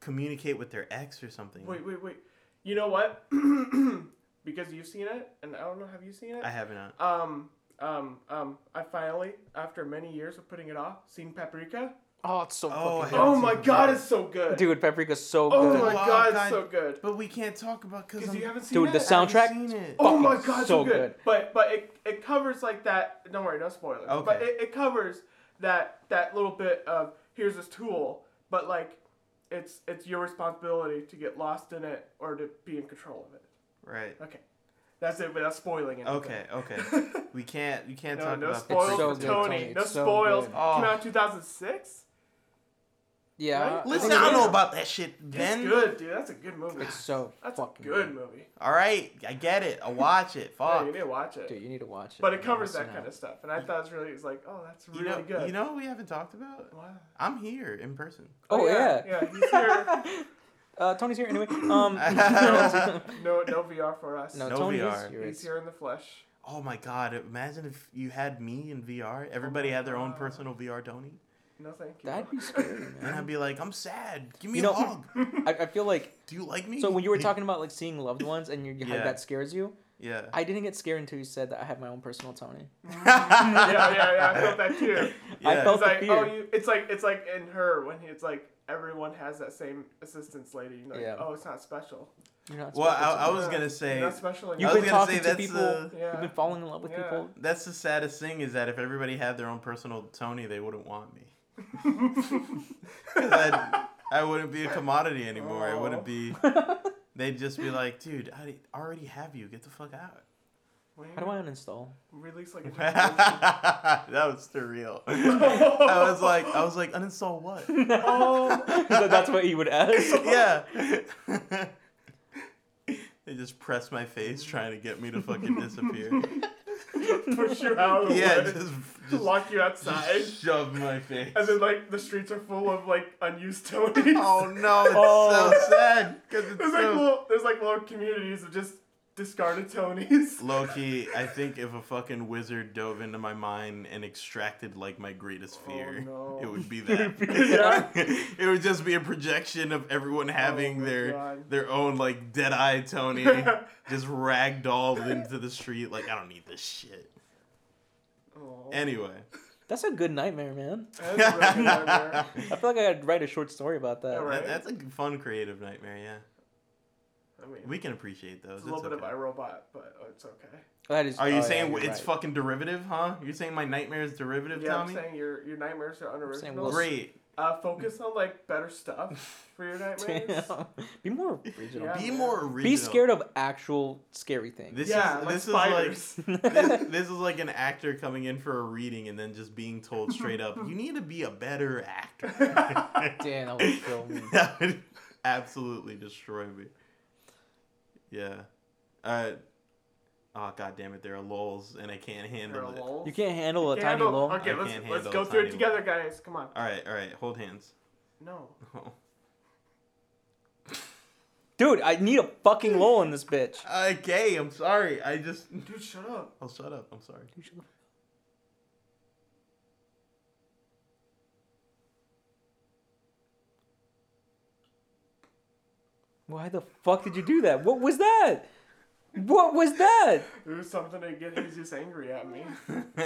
Speaker 2: communicate with their ex or something?
Speaker 3: Wait, wait, wait. You know what? because you've seen it, and I don't know. Have you seen it?
Speaker 2: I have not.
Speaker 3: Um, um, um. I finally, after many years of putting it off, seen Paprika.
Speaker 1: Oh, it's so
Speaker 2: Oh,
Speaker 1: fucking
Speaker 2: haven't
Speaker 3: Oh my god,
Speaker 2: yet.
Speaker 3: it's so good.
Speaker 1: good. Dude, Paprika's so good.
Speaker 3: Oh
Speaker 1: good.
Speaker 3: my
Speaker 2: Wow,
Speaker 3: god,
Speaker 2: God.
Speaker 3: it's so good.
Speaker 2: But we can't talk about because
Speaker 3: Because
Speaker 2: I'm
Speaker 3: you haven't seen
Speaker 1: Dude,
Speaker 3: it.
Speaker 1: the soundtrack?
Speaker 2: seen it.
Speaker 3: Oh my god, so,
Speaker 1: so
Speaker 3: good.
Speaker 1: good.
Speaker 3: But but it, it covers like that. Don't worry, no spoilers. But
Speaker 2: Okay.
Speaker 3: it, it covers that that little bit of here's this tool, but like it's it's your responsibility to get lost in it or to be in control of it.
Speaker 2: Right.
Speaker 3: Okay, that's it. Without spoiling it.
Speaker 2: Okay. Okay. We can't. You can't
Speaker 3: no,
Speaker 2: talk
Speaker 3: no
Speaker 2: about
Speaker 3: spoils
Speaker 1: so
Speaker 3: for
Speaker 1: good,
Speaker 3: Tony.
Speaker 1: Tony.
Speaker 3: No
Speaker 1: so
Speaker 3: spoils.
Speaker 1: good.
Speaker 2: Oh.
Speaker 3: Came out in 2006.
Speaker 1: Yeah.
Speaker 3: Right?
Speaker 2: Listen,
Speaker 3: think
Speaker 2: I don't know about that shit, Ben.
Speaker 3: It's good, dude. That's a good movie.
Speaker 1: It's so
Speaker 3: That's a
Speaker 1: fucking
Speaker 3: good movie.
Speaker 2: All right, I get it. I'll watch it.
Speaker 3: Yeah,
Speaker 2: Fuck.
Speaker 3: you need to watch it.
Speaker 1: Dude, you need to watch it.
Speaker 3: but it covers that kind of stuff, and I thought it was really, it's like, oh, that's
Speaker 2: You
Speaker 3: really
Speaker 2: know,
Speaker 3: good.
Speaker 2: you know what we haven't talked about?
Speaker 3: Wow.
Speaker 2: I'm here in person.
Speaker 1: Oh, yeah.
Speaker 3: yeah. He's here.
Speaker 1: uh, Tony's here anyway. Um,
Speaker 3: no, no, no VR for us.
Speaker 1: no,
Speaker 2: No
Speaker 1: Tony
Speaker 2: VR.
Speaker 1: is here.
Speaker 3: He's here in the flesh.
Speaker 2: Oh my god! Imagine if you had me in VR. Everybody
Speaker 3: my
Speaker 2: had their own personal VR Tony,
Speaker 3: No, thank you.
Speaker 1: That'd be scary,
Speaker 2: and. I'd be like, "I'm sad. Give me
Speaker 1: You
Speaker 2: a
Speaker 1: know-
Speaker 2: hug.
Speaker 1: I, I feel like
Speaker 2: Do you like me?"
Speaker 1: so when you were talking about like seeing loved ones and you, you
Speaker 2: Yeah.
Speaker 1: how that scares you.
Speaker 2: yeah.
Speaker 1: I didn't get scared until you said that I have my own personal Tony.
Speaker 3: Mm, yeah, yeah, yeah. I felt that too.
Speaker 1: I
Speaker 2: Yeah.
Speaker 1: felt
Speaker 3: It's
Speaker 1: the
Speaker 3: like,
Speaker 1: fear.
Speaker 3: oh, you. It's like it's like in her when he, it's like everyone has that same assistance lady. You're like,
Speaker 1: Yeah.
Speaker 3: oh, it's not special.
Speaker 1: You're not
Speaker 2: Well,
Speaker 1: special
Speaker 2: I, I
Speaker 1: me.
Speaker 2: was gonna say
Speaker 3: You're not special.
Speaker 2: I
Speaker 1: You've
Speaker 2: was
Speaker 1: been
Speaker 2: gonna
Speaker 1: talking
Speaker 2: say
Speaker 1: to
Speaker 2: that's
Speaker 1: people.
Speaker 2: the-
Speaker 3: Yeah.
Speaker 1: You've been falling in love with
Speaker 3: Yeah.
Speaker 1: people.
Speaker 2: that's the saddest thing is that if everybody had their own personal Tony, they wouldn't want me. 'Cause I'd- I wouldn't be a commodity anymore. I
Speaker 3: Oh.
Speaker 2: wouldn't be. They'd just be like, "Dude, I already have you. Get the fuck out."
Speaker 1: How do I uninstall?
Speaker 3: release like a
Speaker 2: that was surreal. I was like, I was like, uninstall what?
Speaker 3: oh,
Speaker 1: So that's what he would ask.
Speaker 2: yeah. they just press my face trying to get me to fucking disappear.
Speaker 3: Push you out of the
Speaker 2: yeah, just, just,
Speaker 3: lock you outside,
Speaker 2: just shove my face.
Speaker 3: and then like the streets are full of like unused Tonys.
Speaker 2: oh no, it's
Speaker 1: Oh.
Speaker 2: so sad because it's
Speaker 3: There's like
Speaker 2: so.
Speaker 3: little, there's like little communities of just discarded Tonys.
Speaker 2: Low key, I think if a fucking wizard dove into my mind and extracted like my greatest
Speaker 3: Oh,
Speaker 2: fear,
Speaker 3: no.
Speaker 2: it would be that.
Speaker 3: Yeah.
Speaker 2: it would just be a projection of everyone oh having
Speaker 3: Oh
Speaker 2: their
Speaker 3: God.
Speaker 2: their own like dead eye Tony just ragdolled into the street. Like I don't need this shit.
Speaker 3: Oh.
Speaker 2: Anyway,
Speaker 1: That's a good nightmare, man.
Speaker 3: That's a really good nightmare.
Speaker 1: I feel like I could write a short story about that.
Speaker 3: Yeah, right.
Speaker 2: that, that's a fun creative nightmare. Yeah,
Speaker 3: I mean,
Speaker 2: we can appreciate those.
Speaker 3: it's a little
Speaker 2: It's
Speaker 3: bit
Speaker 2: okay.
Speaker 3: of iRobot, but it's okay.
Speaker 1: That is.
Speaker 2: Are you
Speaker 1: oh,
Speaker 2: saying
Speaker 1: you're
Speaker 2: it's
Speaker 1: right.
Speaker 2: fucking derivative, huh? You're saying my nightmare is derivative,
Speaker 3: Yeah,
Speaker 2: Tommy?
Speaker 3: I'm saying your your nightmares are
Speaker 1: saying
Speaker 3: unoriginal.
Speaker 1: we'll-
Speaker 2: Great.
Speaker 3: Uh, focus on like better stuff for your nightmares.
Speaker 1: Damn. Be more original.
Speaker 3: Yeah.
Speaker 2: Be more original.
Speaker 1: Be scared of actual scary things.
Speaker 2: This
Speaker 3: yeah,
Speaker 2: is
Speaker 3: like
Speaker 2: this
Speaker 3: spiders.
Speaker 2: is like this, this is like an actor coming in for a reading and then just being told straight up, "You need to be a better actor."
Speaker 1: Damn, that would kill me.
Speaker 2: that would absolutely destroy me. Yeah. Uh. Oh god damn it! There are lulls and I can't
Speaker 3: There
Speaker 2: handle
Speaker 3: are
Speaker 2: it.
Speaker 3: lulls.
Speaker 1: You can't handle a
Speaker 3: Can't
Speaker 1: tiny
Speaker 3: handle-
Speaker 1: lull.
Speaker 3: Okay,
Speaker 2: I
Speaker 3: let's
Speaker 2: can't
Speaker 3: let's go through it
Speaker 2: tiny
Speaker 3: together, guys. Come on.
Speaker 2: All right, all right. Hold hands.
Speaker 3: No.
Speaker 2: Oh.
Speaker 1: Dude, I need a fucking lull in this bitch.
Speaker 2: Okay, I'm sorry. I just.
Speaker 3: Dude, shut up.
Speaker 2: Oh, shut up. I'm sorry.
Speaker 1: Why the fuck did you do that? What was that? What was that?
Speaker 3: It was something to get Jesus angry at me.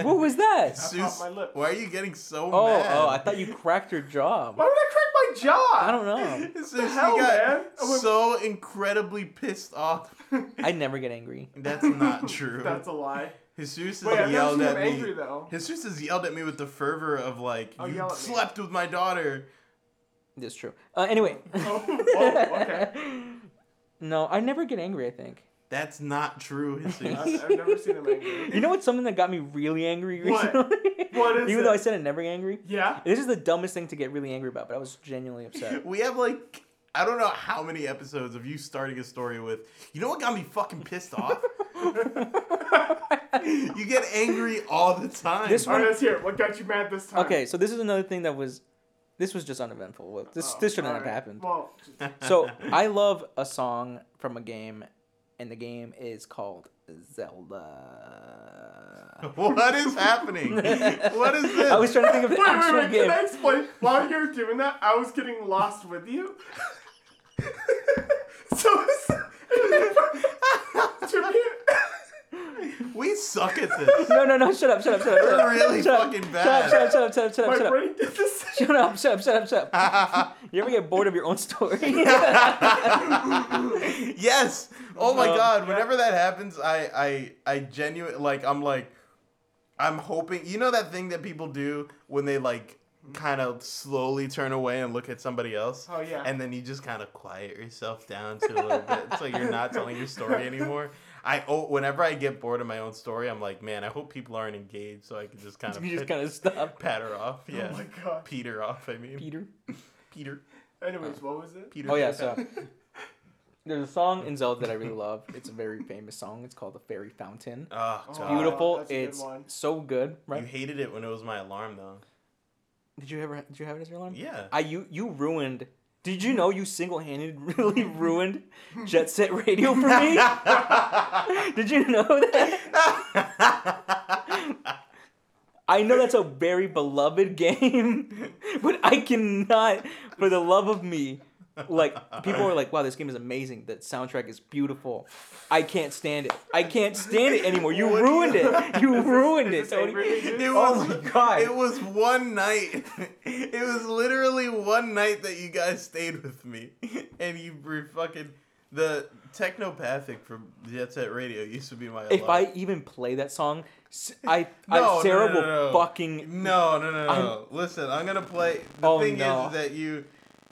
Speaker 1: What was that?
Speaker 3: I popped my lip.
Speaker 2: why are you getting so
Speaker 1: Oh, oh
Speaker 2: mad?
Speaker 1: oh, I thought you cracked your jaw.
Speaker 3: Why would I crack my jaw?
Speaker 1: I don't know.
Speaker 2: It's
Speaker 3: the
Speaker 2: just
Speaker 3: hell,
Speaker 2: you got
Speaker 3: man? I went-
Speaker 2: so incredibly pissed off.
Speaker 1: I never get angry.
Speaker 2: That's not true.
Speaker 3: That's a lie.
Speaker 2: Jesus has
Speaker 3: Wait, I've never
Speaker 2: yelled
Speaker 3: seen him
Speaker 2: at me.
Speaker 3: angry though.
Speaker 2: Jesus has yelled at me with the fervor of like,
Speaker 3: Oh,
Speaker 2: you
Speaker 3: yell at me.
Speaker 2: slept with my daughter.
Speaker 1: That's true. Uh, anyway.
Speaker 3: Oh, oh, okay.
Speaker 1: no, I never get angry, I think.
Speaker 2: That's not true, Jesus.
Speaker 3: I've, I've never seen him angry.
Speaker 1: You know what's something that got me really angry
Speaker 3: What?
Speaker 1: recently?
Speaker 3: What is
Speaker 1: Even
Speaker 3: it?
Speaker 1: though I said I'm never angry.
Speaker 3: Yeah.
Speaker 1: This is the dumbest thing to get really angry about, but I was genuinely upset.
Speaker 2: we have like, I don't know how many episodes of you starting a story with, you know what got me fucking pissed off? you get angry all the time.
Speaker 1: This
Speaker 3: All right, let's hear it. What got you mad this time?
Speaker 1: Okay, so this is another thing that was, this was just uneventful. This
Speaker 3: Oh,
Speaker 1: this shouldn't have
Speaker 3: right.
Speaker 1: happened.
Speaker 3: Well,
Speaker 1: So I love a song from a game, and the game is called Zelda.
Speaker 2: what is happening? what is this?
Speaker 1: I was trying to think of the
Speaker 3: wait, wait,
Speaker 1: actual
Speaker 3: wait.
Speaker 1: game.
Speaker 3: Can I explain? While you were doing that, I was getting lost with you. so to me,
Speaker 2: we suck at this.
Speaker 1: No, no, no! Shut up! Shut up! Shut up! Shut up!
Speaker 2: We're really
Speaker 1: shut up,
Speaker 2: fucking
Speaker 1: Shut
Speaker 2: bad.
Speaker 1: up! Shut up! Shut up! Shut up! Shut
Speaker 3: my
Speaker 1: up! Shut up!
Speaker 3: brain did.
Speaker 1: Shut up! Shut up! Shut up! Shut up! You ever get bored of your own story?
Speaker 2: yes. Oh my
Speaker 1: Um,
Speaker 2: god. Whenever that happens, I I I genuinely like I'm like I'm hoping you know that thing that people do when they like kind of slowly turn away and look at somebody else.
Speaker 3: Oh yeah.
Speaker 2: And then you just kind of quiet yourself down to a little bit so you're not telling your story anymore. I oh, whenever I get bored of my own story, I'm like, man, I hope people aren't engaged so I can just kind of
Speaker 1: you just kind of stop.
Speaker 2: pat her off. Oh yeah.
Speaker 3: Oh my god.
Speaker 2: Peter off, I mean.
Speaker 1: Peter.
Speaker 2: Peter.
Speaker 3: Anyways, what was it?
Speaker 2: Peter.
Speaker 1: Oh yeah, so there's a song in Zelda that I really love. It's a very famous song. It's called "The Fairy Fountain."
Speaker 2: Ah, oh,
Speaker 3: It's
Speaker 2: God.
Speaker 1: Beautiful.
Speaker 3: that's a good
Speaker 1: it's
Speaker 3: one.
Speaker 1: so good, Right.
Speaker 2: You hated it when it was my alarm though.
Speaker 1: Did you ever? Did you have it as your alarm?
Speaker 2: Yeah.
Speaker 1: I you you ruined. Did you know you single-handedly ruined Jet Set Radio for me? Did you know that? I know that's a very beloved game, but I cannot, for the love of me, like people are like, "Wow, this game is amazing. The soundtrack is beautiful." I can't stand it. I can't stand it anymore. You
Speaker 2: What
Speaker 1: ruined
Speaker 2: you-
Speaker 1: it. You ruined
Speaker 3: is
Speaker 1: oh
Speaker 3: it,
Speaker 1: Tony.
Speaker 3: angry at you?
Speaker 2: It
Speaker 1: Oh
Speaker 2: was,
Speaker 1: my God.
Speaker 2: It was one night. It was literally one night that you guys stayed with me, and you were fucking the technopathic from Jet Set Radio used to be my.
Speaker 1: If I even play that song, s- I,
Speaker 2: No,
Speaker 1: I
Speaker 2: no,
Speaker 1: Sarah
Speaker 2: no,
Speaker 1: will
Speaker 2: no, no.
Speaker 1: fucking.
Speaker 2: no no no no.
Speaker 1: I'm-
Speaker 2: Listen, I'm gonna play. The
Speaker 1: Oh,
Speaker 2: thing
Speaker 1: no.
Speaker 2: is that you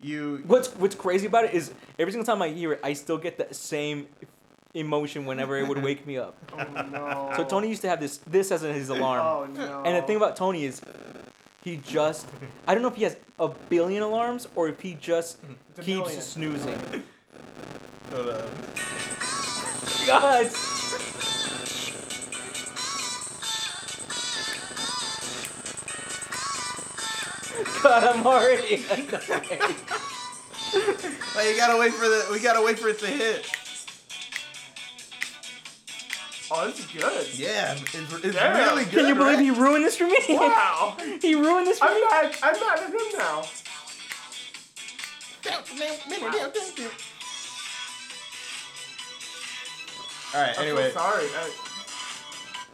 Speaker 2: you
Speaker 1: What's What's crazy about it is every single time I hear it, I still get the same emotion whenever it would wake me up.
Speaker 3: Oh no.
Speaker 1: So Tony used to have this this as his oh, alarm.
Speaker 3: Oh no.
Speaker 1: And the thing about Tony is, he just I don't know if he has a billion alarms or if he just keeps
Speaker 3: million.
Speaker 1: snoozing.
Speaker 2: hold on.
Speaker 1: God. I'm already.
Speaker 2: Like you gotta wait for the. We gotta wait for it to hit.
Speaker 3: Oh, this is good.
Speaker 2: Yeah, it's, it's
Speaker 3: Damn.
Speaker 2: really good.
Speaker 1: Can you believe
Speaker 2: right?
Speaker 1: he ruined this for me?
Speaker 3: Wow.
Speaker 1: he ruined this for
Speaker 3: I'm
Speaker 1: me.
Speaker 3: mad. I'm mad at him now.
Speaker 2: All right.
Speaker 3: I'm
Speaker 2: Anyway,
Speaker 3: so sorry. I,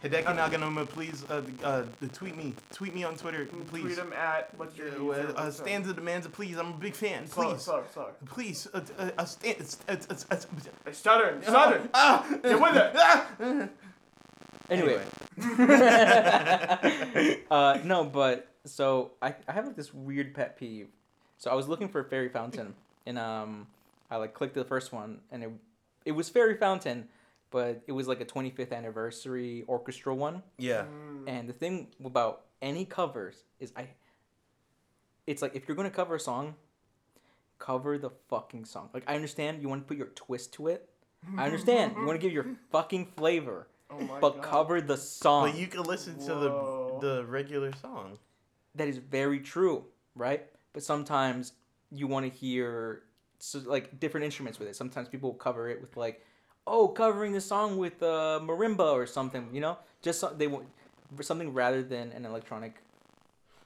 Speaker 2: Hideki Naganuma, please uh, uh, tweet me. Tweet me on Twitter, please.
Speaker 3: tweet him at what's your
Speaker 2: Uh,
Speaker 3: user?
Speaker 2: uh,
Speaker 3: What's up?
Speaker 2: Stanza demands a please. I'm a big fan.
Speaker 3: Sorry,
Speaker 2: Please,
Speaker 3: sorry, sorry.
Speaker 2: please. Uh, uh, uh, stand, uh, uh, uh, uh,
Speaker 3: Hey, stuttering, stuttering.
Speaker 2: Ah,
Speaker 3: Get with it.
Speaker 2: Ah.
Speaker 1: Anyway. uh, no, but so I, I have like this weird pet peeve. So I was looking for a fairy fountain, and um, I like clicked the first one, and it it was fairy fountain, but it was like a 25th anniversary orchestral one.
Speaker 2: Yeah.
Speaker 3: Mm.
Speaker 1: And the thing about any covers is I. It's like if you're gonna cover a song, cover the fucking song. Like I understand you want to put your twist to it. I understand you want to give your fucking flavor,
Speaker 3: Oh my
Speaker 1: but
Speaker 3: God.
Speaker 1: cover the song.
Speaker 2: But you can listen
Speaker 3: Whoa.
Speaker 2: to the the regular song.
Speaker 1: that is very true, right? But sometimes you want to hear so, like different instruments with it. Sometimes people cover it with like, oh, covering the song with uh, marimba or something. You know, just so, they want something rather than an electronic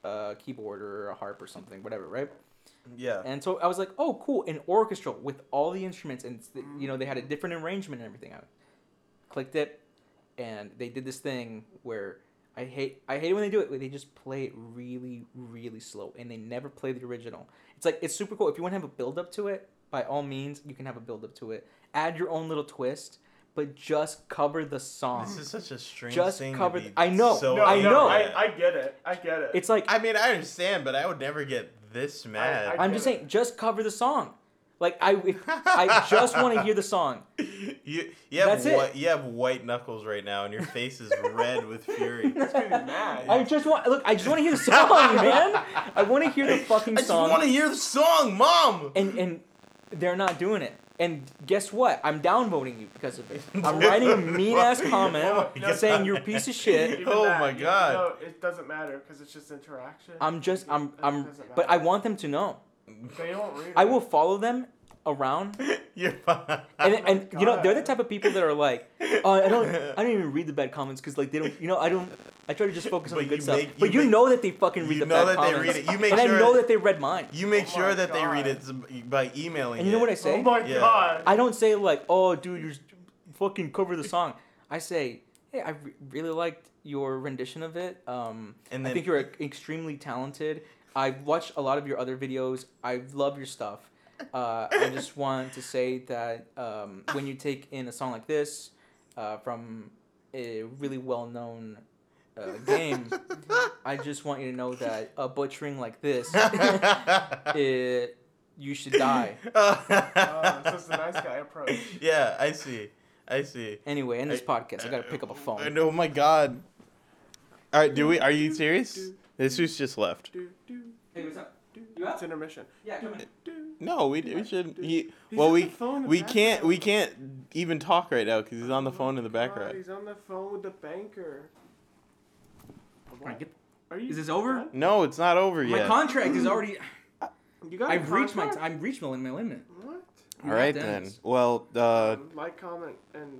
Speaker 1: uh, keyboard or a harp or something, whatever, right?
Speaker 2: Yeah.
Speaker 1: And so I was like, oh, cool, an orchestral with all the instruments, and you know they had a different arrangement and everything. I clicked it, and they did this thing where I hate I hate it when they do it. They just play it really really slow, and they never play the original. It's like it's super cool. If you want to have a build up to it, by all means, you can have a build up to it. Add your own little twist, but just cover the song.
Speaker 2: This is such a strange
Speaker 1: Just
Speaker 2: thing. to
Speaker 1: cover
Speaker 2: be
Speaker 1: th- I know,
Speaker 2: So
Speaker 3: No,
Speaker 1: I
Speaker 3: no,
Speaker 1: know.
Speaker 3: I, I get it. I get it.
Speaker 1: It's like
Speaker 2: I mean, I understand, but I would never get this mad.
Speaker 3: I-
Speaker 1: I'm just saying, just cover the song. Like I, I just want to hear the song.
Speaker 2: you you have
Speaker 1: That's it.
Speaker 2: white, you have white knuckles right now, and your face is red with fury.
Speaker 3: It's gonna mad.
Speaker 1: I just want look. I just want to hear the song, man. I want to hear the fucking song.
Speaker 2: I just want to hear the song, Mom.
Speaker 1: and and they're not doing it. And guess what? I'm downvoting you because of it. I'm writing a mean ass comment
Speaker 2: Oh my God.
Speaker 1: saying you're a piece of shit.
Speaker 3: Oh even
Speaker 2: Oh
Speaker 3: that,
Speaker 2: my God.
Speaker 3: No, it doesn't matter because it's just interaction.
Speaker 1: I'm just I'm
Speaker 3: It
Speaker 1: I'm
Speaker 3: doesn't
Speaker 1: but I want them to know.
Speaker 3: They don't read.
Speaker 1: I
Speaker 3: it.
Speaker 1: will follow them around
Speaker 2: You're fine.
Speaker 1: and
Speaker 3: my
Speaker 1: and you know they're the type of people that are like oh, I don't I don't even read the bad comments because like they don't you know I don't I try to just focus on the good
Speaker 2: you
Speaker 1: stuff
Speaker 2: make-
Speaker 1: but
Speaker 2: you
Speaker 1: you
Speaker 2: make-
Speaker 1: know that they fucking read
Speaker 2: you
Speaker 1: the
Speaker 2: know
Speaker 1: bad
Speaker 2: that they
Speaker 1: comments
Speaker 2: read it. You make
Speaker 1: and I know
Speaker 2: that-
Speaker 1: that they read mine
Speaker 2: You make
Speaker 3: Oh
Speaker 2: sure
Speaker 3: my
Speaker 2: that they read it by emailing
Speaker 1: and you know
Speaker 2: it.
Speaker 1: what I say
Speaker 3: Oh my
Speaker 2: Yeah.
Speaker 3: god.
Speaker 1: I don't say like, "Oh, dude, you're fucking cover the song." I say, "Hey, I re- really liked your rendition of it. Um,
Speaker 2: And
Speaker 1: I think you're extremely talented. I've watched a lot of your other videos. I love your stuff. Uh, I just want to say that um, when you take in a song like this uh, from a really well-known uh, game, I just want you to know that a butchering like this, it, you should die.
Speaker 3: Oh, this is the nice guy approach.
Speaker 2: yeah, I see. I see.
Speaker 1: Anyway, in this
Speaker 2: I-
Speaker 1: podcast, I gotta pick up a phone.
Speaker 2: And oh my god. All right, do we? Are you serious? This who's just left.
Speaker 3: Do, do,
Speaker 1: Hey, what's up? You up?
Speaker 3: It's intermission.
Speaker 1: Yeah, come in.
Speaker 2: No, we we should. He, well, we
Speaker 3: the phone in the
Speaker 2: we can't we can't even talk right now because he's on the
Speaker 3: Oh
Speaker 2: phone in the background.
Speaker 3: He's on the phone with the banker.
Speaker 1: Alright, get-
Speaker 3: Are you?
Speaker 1: Is this over?
Speaker 3: done?
Speaker 2: No, it's not over yet.
Speaker 1: My
Speaker 2: yet.
Speaker 1: contract is already.
Speaker 3: You got. a
Speaker 1: I've reached my.
Speaker 3: contract?
Speaker 1: I've reached my my limit.
Speaker 3: What?
Speaker 2: All right then.
Speaker 1: Dennis.
Speaker 2: Well, uh,
Speaker 3: Um, like, comment, and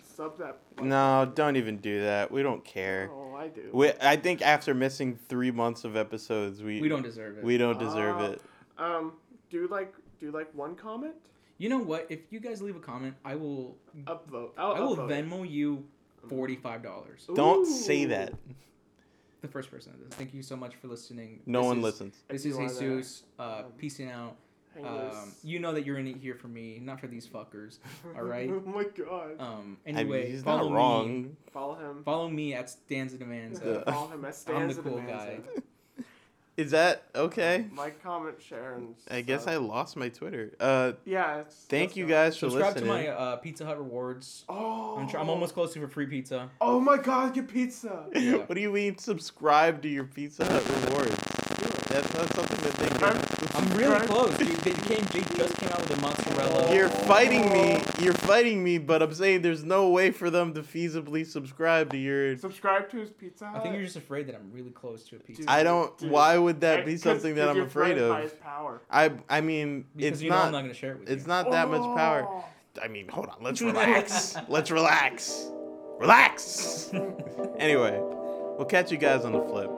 Speaker 3: s- sub that. button.
Speaker 2: no, don't even do that. We don't care.
Speaker 3: Oh, I do.
Speaker 2: We, I think after missing three months of episodes, we
Speaker 1: We don't deserve it.
Speaker 2: we don't deserve
Speaker 3: Ah.
Speaker 2: it.
Speaker 3: Um, do like do like one comment?
Speaker 1: You know what? If you guys leave a comment, I will.
Speaker 3: Upvote. I'll
Speaker 1: I will
Speaker 3: upvote it.
Speaker 1: Venmo you forty five dollars.
Speaker 2: Don't say
Speaker 3: Ooh.
Speaker 2: that.
Speaker 1: The first person. that does. Thank you so much for listening.
Speaker 2: No
Speaker 1: This
Speaker 2: one
Speaker 1: is-
Speaker 2: listens.
Speaker 1: This is
Speaker 3: you are.
Speaker 1: Jesus. Uh,
Speaker 3: Um,
Speaker 1: peacing out. Um, you know that you're in it here for me, not for these fuckers. all right?
Speaker 3: oh my god.
Speaker 1: Um.
Speaker 2: I mean,
Speaker 1: Anyway,
Speaker 2: he's
Speaker 1: follow
Speaker 2: not
Speaker 1: me.
Speaker 2: wrong.
Speaker 3: Follow him.
Speaker 1: Follow me at Stanza Demands.
Speaker 2: Yeah.
Speaker 3: Follow him at
Speaker 1: I'm the cool
Speaker 3: Demands.
Speaker 1: guy.
Speaker 2: Is that okay?
Speaker 3: Like, comment, share, and
Speaker 2: I guess I lost my Twitter. Uh,
Speaker 3: Yeah. It's,
Speaker 2: thank you guys for listening.
Speaker 1: Subscribe to my uh, Pizza Hut rewards.
Speaker 3: Oh.
Speaker 1: I'm, tr- I'm almost close to for free pizza.
Speaker 3: Oh my god, get pizza.
Speaker 1: Yeah.
Speaker 2: what do you mean subscribe to your Pizza Hut rewards? That's not something that they can.
Speaker 1: I'm really close. Dude, they came. They just came out with a mozzarella.
Speaker 2: You're fighting me. You're fighting me, but I'm saying there's no way for them to feasibly subscribe to your.
Speaker 3: Subscribe to his Pizza Hut.
Speaker 1: I think you're just afraid that I'm really close to a pizza.
Speaker 3: Dude.
Speaker 2: I don't.
Speaker 3: Dude.
Speaker 2: Why would that be something that I'm
Speaker 3: you're
Speaker 2: afraid
Speaker 3: threatened by
Speaker 2: of?
Speaker 3: his power.
Speaker 2: I. I mean,
Speaker 1: because
Speaker 2: it's
Speaker 1: you know
Speaker 2: not.
Speaker 1: I'm not gonna share it with
Speaker 2: It's
Speaker 1: you.
Speaker 2: not that much oh. power.
Speaker 3: Oh.
Speaker 2: I mean, hold on. Let's relax. let's relax. Relax. anyway, we'll catch you guys on the flip.